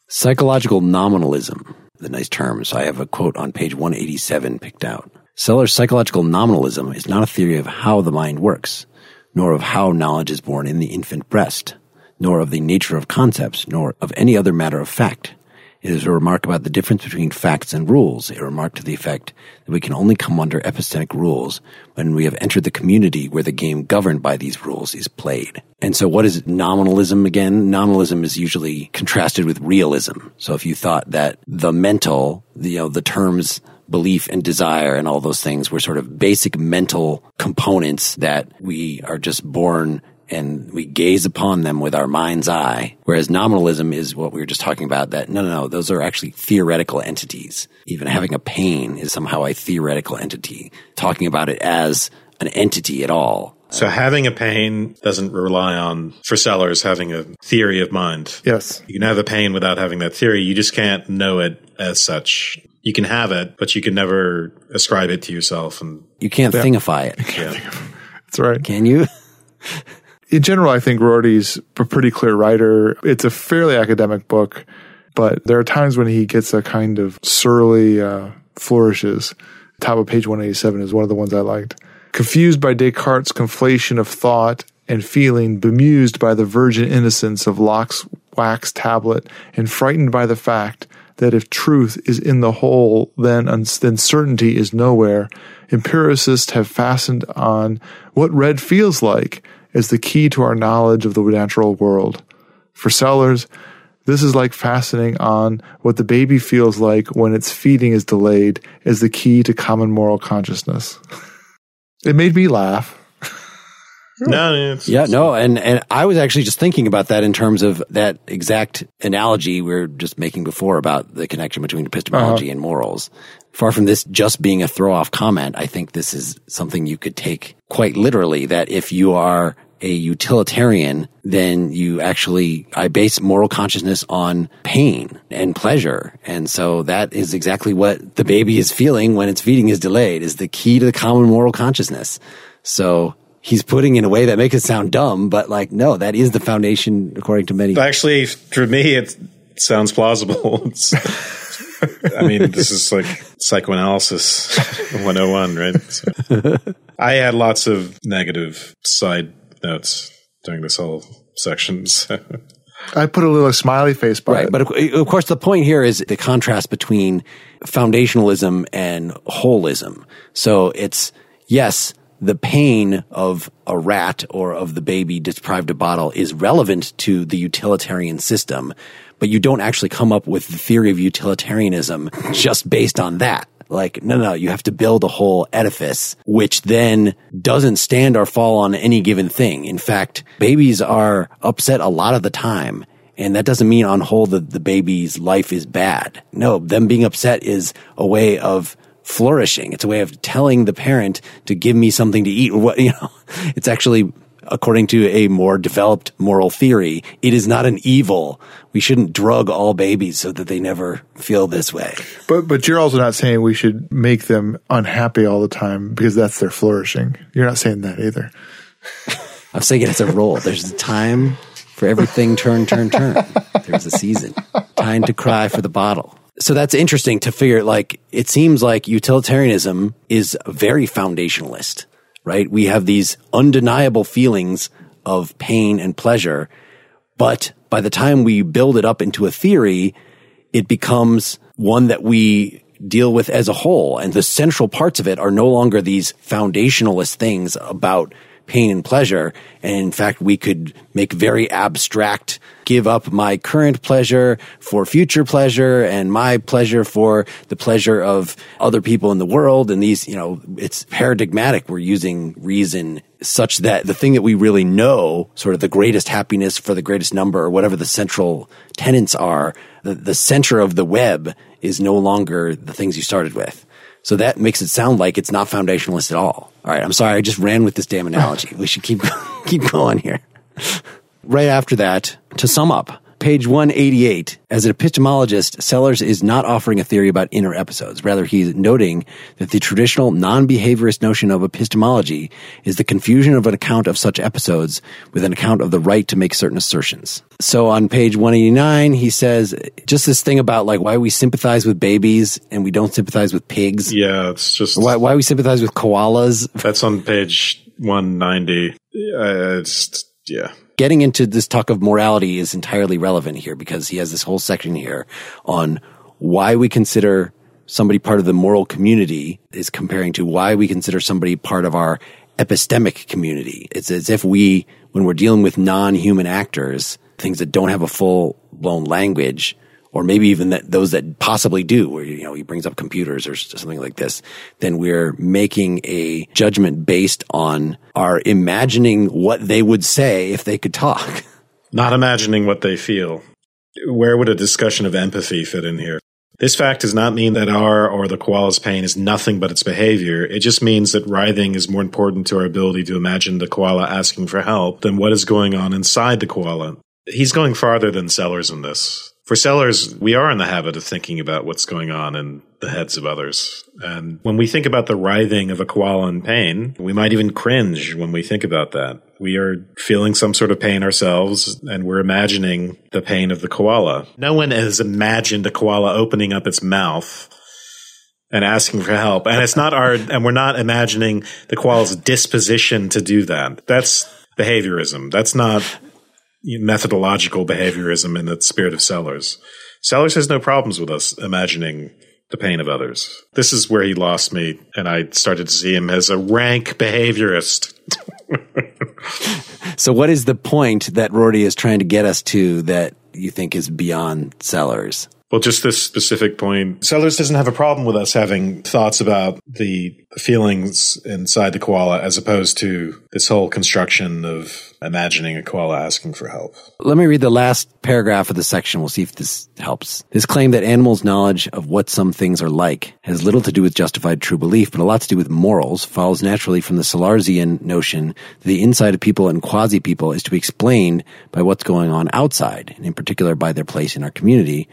Psychological nominalism, the nice term. So I have a quote on page 187 picked out. Sellars' psychological nominalism is not a theory of how the mind works, nor of how knowledge is born in the infant breast, nor of the nature of concepts, nor of any other matter of fact. It is a remark about the difference between facts and rules, a remark to the effect that we can only come under epistemic rules when we have entered the community where the game governed by these rules is played. And so what is nominalism again? Nominalism is usually contrasted with realism. So if you thought that the mental, you know, the terms belief and desire and all those things were sort of basic mental components that we are just born and we gaze upon them with our mind's eye. Whereas nominalism is what we were just talking about that no, no, no, those are actually theoretical entities. Even having a pain is somehow a theoretical entity. Talking about it as an entity at all. So having a pain doesn't rely on, for Sellars, having a theory of mind. Yes. You can have a pain without having that theory. You just can't know it as such. You can have it, but you can never ascribe it to yourself. And You can't thingify it, yeah, That's right. can you? in general, I think Rorty's a pretty clear writer. It's a fairly academic book, but there are times when he gets a kind of surly uh, flourishes. Top of page 187 is one of the ones I liked. Confused by Descartes' conflation of thought and feeling, bemused by the virgin innocence of Locke's wax tablet, and frightened by the fact that if truth is in the whole, then, then certainty is nowhere, empiricists have fastened on what red feels like as the key to our knowledge of the natural world. For Sellars, this is like fastening on what the baby feels like when its feeding is delayed as the key to common moral consciousness. it made me laugh. Hmm. no, it's, Yeah, no, and and I was actually just thinking about that in terms of that exact analogy we were just making before about the connection between epistemology uh-huh. and morals. Far from this just being a throw off comment, I think this is something you could take quite literally that if you are a utilitarian, then you actually, I base moral consciousness on pain and pleasure. And so that is exactly what the baby is feeling when its feeding is delayed is the key to the common moral consciousness. So he's putting in a way that makes it sound dumb, but like, no, that is the foundation according to many. actually, for me, it sounds plausible. It's, I mean, this is like psychoanalysis 101, right? So, I had lots of negative side notes during this whole section. So. I put a little smiley face by Right. it. But of, of course, the point here is the contrast between foundationalism and holism. So it's, yes, the pain of a rat or of the baby deprived of bottle is relevant to the utilitarian system, but you don't actually come up with the theory of utilitarianism just based on that. Like, no, no, you have to build a whole edifice, which then doesn't stand or fall on any given thing. In fact, babies are upset a lot of the time. And that doesn't mean on whole that the baby's life is bad. No, them being upset is a way of flourishing. It's a way of telling the parent to give me something to eat. What, you know, it's actually, according to a more developed moral theory, it is not an evil. We shouldn't drug all babies so that they never feel this way. But but you're also not saying we should make them unhappy all the time because that's their flourishing. You're not saying that either. I'm saying it as a role. There's a time for everything turn, turn, turn. There's a season. Time to cry for the bottle. So that's interesting to figure like it seems like utilitarianism is very foundationalist, right? We have these undeniable feelings of pain and pleasure, but by the time we build it up into a theory, it becomes one that we deal with as a whole. And the central parts of it are no longer these foundationalist things about pain and pleasure. And in fact, we could make very abstract, give up my current pleasure for future pleasure and my pleasure for the pleasure of other people in the world. And these, you know, it's paradigmatic. We're using reason such that the thing that we really know, sort of the greatest happiness for the greatest number or whatever the central tenets are, the, the center of the web is no longer the things you started with. So that makes it sound like it's not foundationalist at all. All right, I'm sorry, I just ran with this damn analogy. we should keep keep going here. Right after that, to sum up, page 188, as an epistemologist, Sellars is not offering a theory about inner episodes. Rather, he's noting that the traditional non-behaviorist notion of epistemology is the confusion of an account of such episodes with an account of the right to make certain assertions. So on page 189, he says just this thing about like why we sympathize with babies and we don't sympathize with pigs. Yeah, it's just Why, why we sympathize with koalas. that's on page 190. Uh, it's yeah. Getting into this talk of morality is entirely relevant here because he has this whole section here on why we consider somebody part of the moral community is comparing to why we consider somebody part of our epistemic community. It's as if we, when we're dealing with non-human actors, things that don't have a full blown language, or maybe even that those that possibly do, where you know he brings up computers or something like this, then we're making a judgment based on our imagining what they would say if they could talk. Not imagining what they feel. Where would a discussion of empathy fit in here? This fact does not mean that our or the koala's pain is nothing but its behavior. It just means that writhing is more important to our ability to imagine the koala asking for help than what is going on inside the koala. He's going farther than Sellars in this. For Sellars, we are in the habit of thinking about what's going on in the heads of others. And when we think about the writhing of a koala in pain, we might even cringe when we think about that. We are feeling some sort of pain ourselves and we're imagining the pain of the koala. No one has imagined a koala opening up its mouth and asking for help. And it's not our, and we're not imagining the koala's disposition to do that. That's behaviorism. That's not methodological behaviorism in the spirit of Sellars. Sellars has no problems with us imagining the pain of others. This is where he lost me, and I started to see him as a rank behaviorist. so, what is the point that Rorty is trying to get us to that you think is beyond Sellars? Well, just this specific point. Sellars doesn't have a problem with us having thoughts about the feelings inside the koala as opposed to this whole construction of imagining a koala asking for help. Let me read the last paragraph of the section. We'll see if this helps. This claim that animals' knowledge of what some things are like has little to do with justified true belief, but a lot to do with morals, follows naturally from the Sellarsian notion that the inside of people and quasi people is to be explained by what's going on outside, and in particular by their place in our community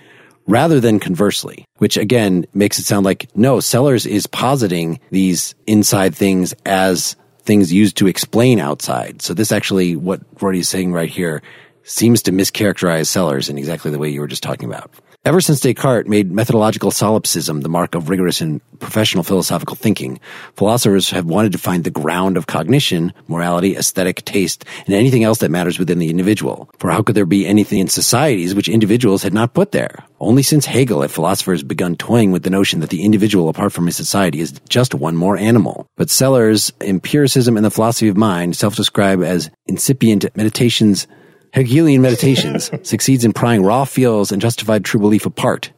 rather than conversely, which again makes it sound like no, Sellars is positing these inside things as things used to explain outside. So this actually, what Rorty is saying right here, seems to mischaracterize Sellars in exactly the way you were just talking about. Ever since Descartes made methodological solipsism the mark of rigorous and professional philosophical thinking, philosophers have wanted to find the ground of cognition, morality, aesthetic, taste, and anything else that matters within the individual. For how could there be anything in societies which individuals had not put there? Only since Hegel have philosophers begun toying with the notion that the individual apart from his society is just one more animal. But Sellars' empiricism and the philosophy of mind self-describe as incipient meditations Hegelian meditations succeeds in prying raw feels and justified true belief apart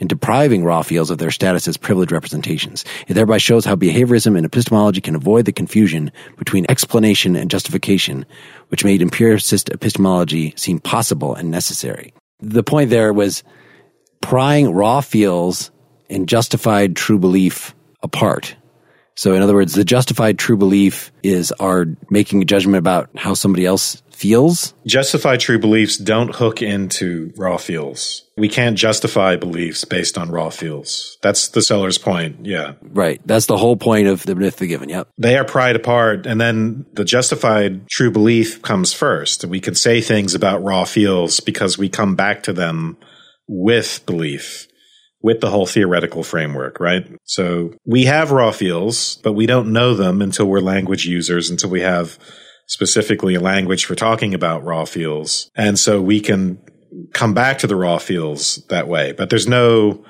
and depriving raw feels of their status as privileged representations. It thereby shows how behaviorism and epistemology can avoid the confusion between explanation and justification, which made empiricist epistemology seem possible and necessary. The point there was prying raw feels and justified true belief apart. So in other words, the justified true belief is our making a judgment about how somebody else feels. Justified true beliefs don't hook into raw feels. We can't justify beliefs based on raw feels. That's the Sellars point. Yeah. Right. That's the whole point of the myth of the given. Yep. They are pried apart. And then the justified true belief comes first. We can say things about raw feels because we come back to them with belief with the whole theoretical framework, right? So we have raw feels, but we don't know them until we're language users, until we have specifically a language for talking about raw feels. And so we can come back to the raw feels that way, but there's no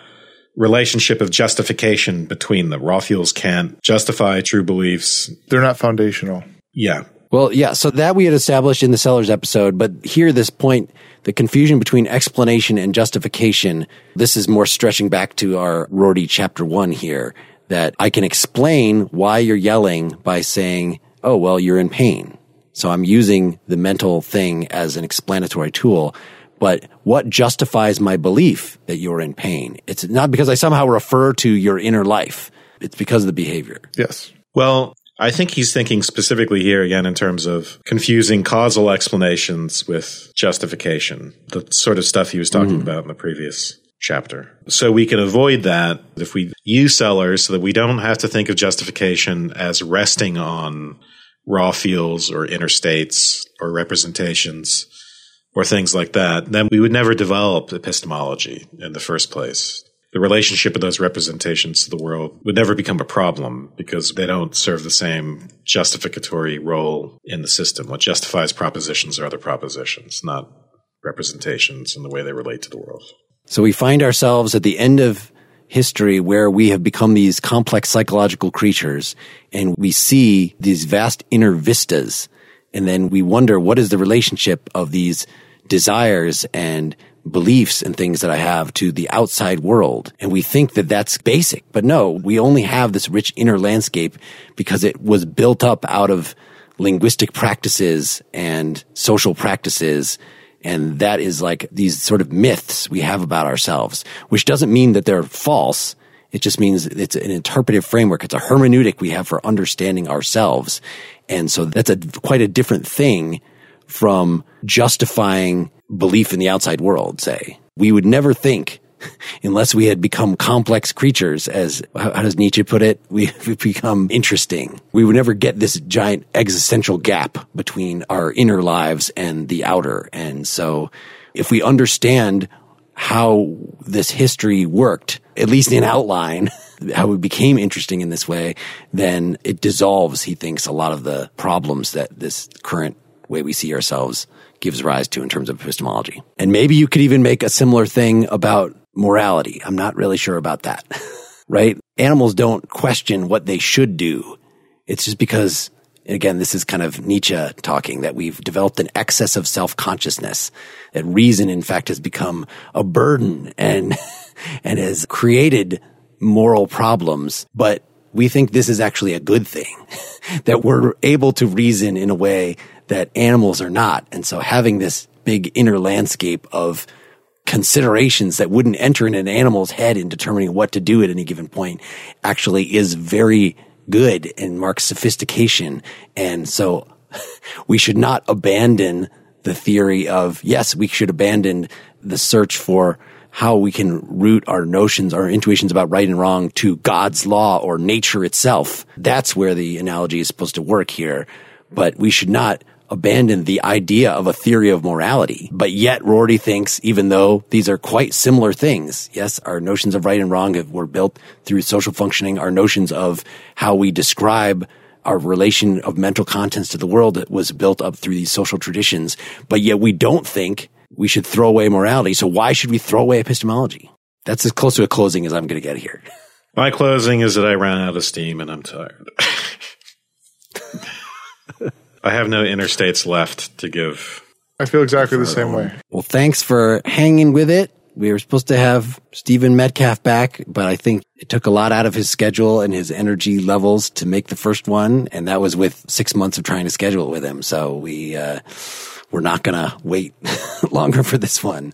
relationship of justification between them. Raw feels can't justify true beliefs. They're not foundational. Yeah. Well, yeah. So that we had established in the Sellars episode, but here, this point, the confusion between explanation and justification, this is more stretching back to our Rorty chapter one here, that I can explain why you're yelling by saying, oh, well, you're in pain. So I'm using the mental thing as an explanatory tool. But what justifies my belief that you're in pain? It's not because I somehow refer to your inner life. It's because of the behavior. Yes. Well, I think he's thinking specifically here again in terms of confusing causal explanations with justification, the sort of stuff he was talking mm. about in the previous chapter. So we can avoid that if we use Sellars so that we don't have to think of justification as resting on raw feels or inner states or representations or things like that, then we would never develop epistemology in the first place the relationship of those representations to the world would never become a problem because they don't serve the same justificatory role in the system. What justifies propositions are other propositions, not representations and the way they relate to the world. So we find ourselves at the end of history where we have become these complex psychological creatures and we see these vast inner vistas. And then we wonder what is the relationship of these desires and beliefs and things that I have to the outside world. And we think that that's basic, but no, we only have this rich inner landscape because it was built up out of linguistic practices and social practices. And that is like these sort of myths we have about ourselves, which doesn't mean that they're false. It just means it's an interpretive framework. It's a hermeneutic we have for understanding ourselves. And so that's a quite a different thing from justifying belief in the outside world, say. We would never think unless we had become complex creatures, as how does Nietzsche put it? We've become interesting. We would never get this giant existential gap between our inner lives and the outer. And so if we understand how this history worked, at least in outline, how we became interesting in this way, then it dissolves, he thinks, a lot of the problems that this current way we see ourselves gives rise to in terms of epistemology. And maybe you could even make a similar thing about morality. I'm not really sure about that, right? Animals don't question what they should do. It's just because, again, this is kind of Nietzsche talking that we've developed an excess of self-consciousness, that reason, in fact, has become a burden and, and has created moral problems. But we think this is actually a good thing, that we're able to reason in a way that animals are not. And so having this big inner landscape of considerations that wouldn't enter in an animal's head in determining what to do at any given point actually is very good and marks sophistication. And so we should not abandon the theory of, yes, we should abandon the search for how we can root our notions, our intuitions about right and wrong to God's law or nature itself. That's where the analogy is supposed to work here. But we should not abandoned the idea of a theory of morality. But yet Rorty thinks, even though these are quite similar things, yes, our notions of right and wrong were built through social functioning, our notions of how we describe our relation of mental contents to the world was built up through these social traditions. But yet we don't think we should throw away morality. So why should we throw away epistemology? That's as close to a closing as I'm going to get here. My closing is that I ran out of steam and I'm tired. I have no interstates left to give. I feel exactly the same way. Well, thanks for hanging with it. We were supposed to have Stephen Metcalf back, but I think it took a lot out of his schedule and his energy levels to make the first one. And that was with six months of trying to schedule it with him. So we, uh, we're not going to wait longer for this one.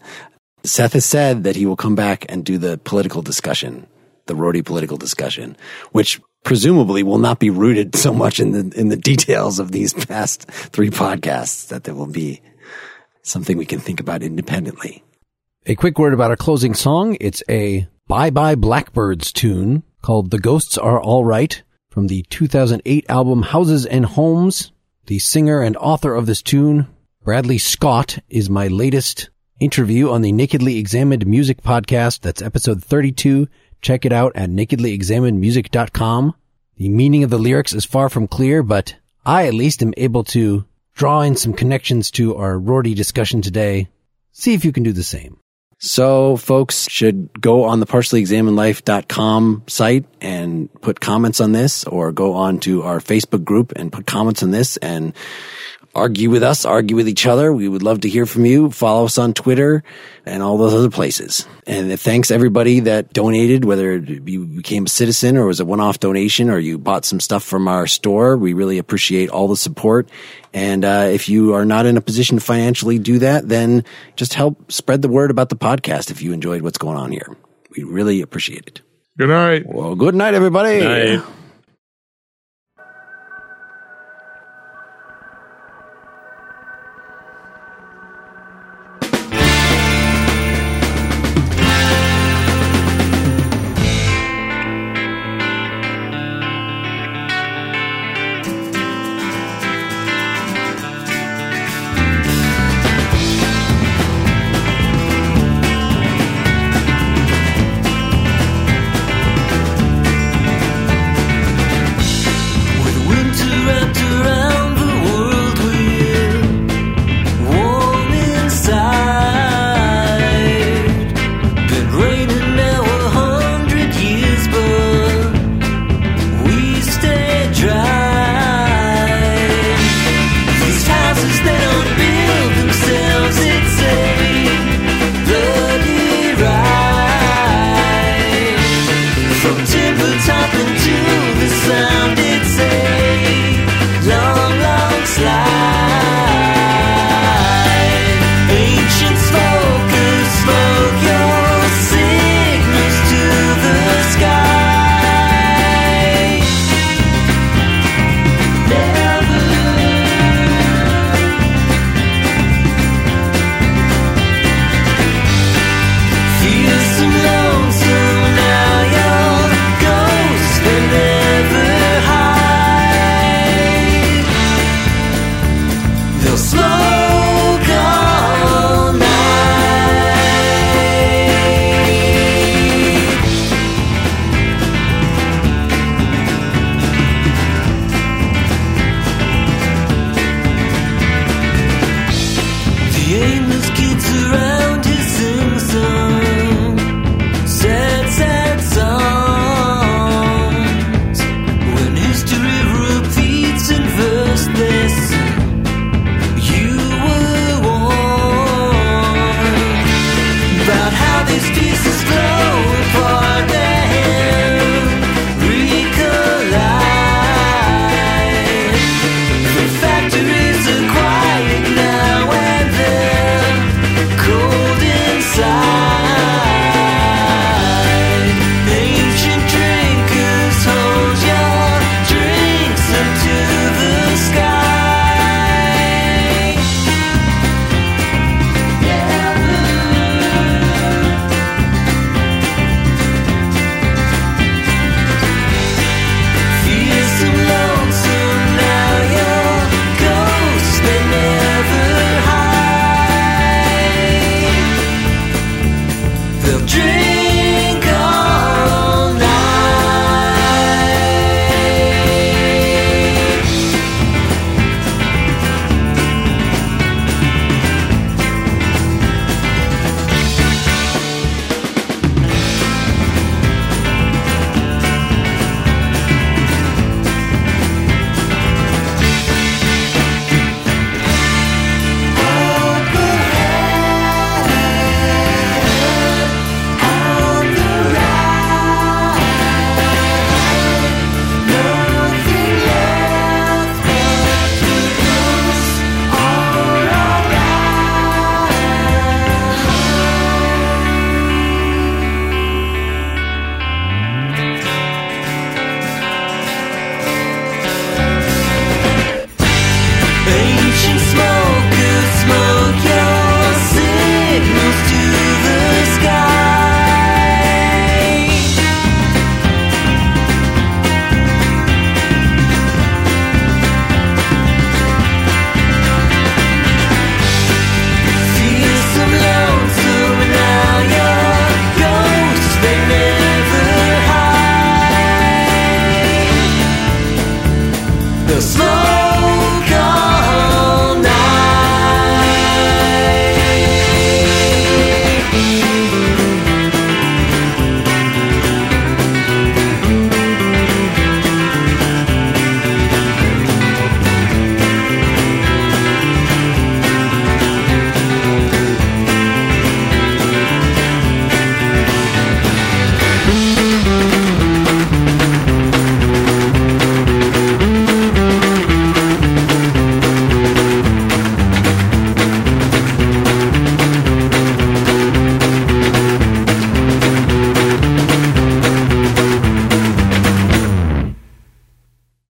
Seth has said that he will come back and do the political discussion, the Rorty political discussion, which presumably will not be rooted so much in the in the details of these past three podcasts that there will be something we can think about independently. A quick word about our closing song. It's a Bye Bye Blackbirds tune called The Ghosts Are All Right from the 2008 album Houses and Homes. The singer and author of this tune, Bradley Skaught, is my latest interview on the Nakedly Examined Music podcast. That's episode 32 Check it out at nakedlyexaminedmusic.com. The meaning of the lyrics is far from clear, but I at least am able to draw in some connections to our Rorty discussion today. See if you can do the same. So folks should go on the partiallyexaminedlife.com site and put comments on this or go on to our Facebook group and put comments on this and argue with us, argue with each other. We would love to hear from you. Follow us on Twitter and all those other places. And thanks everybody that donated, whether you became a citizen or was a one-off donation or you bought some stuff from our store. We really appreciate all the support. And uh, if you are not in a position to financially do that, then just help spread the word about the podcast if you enjoyed what's going on here. We really appreciate it. Good night. Well, good night, everybody. Good night.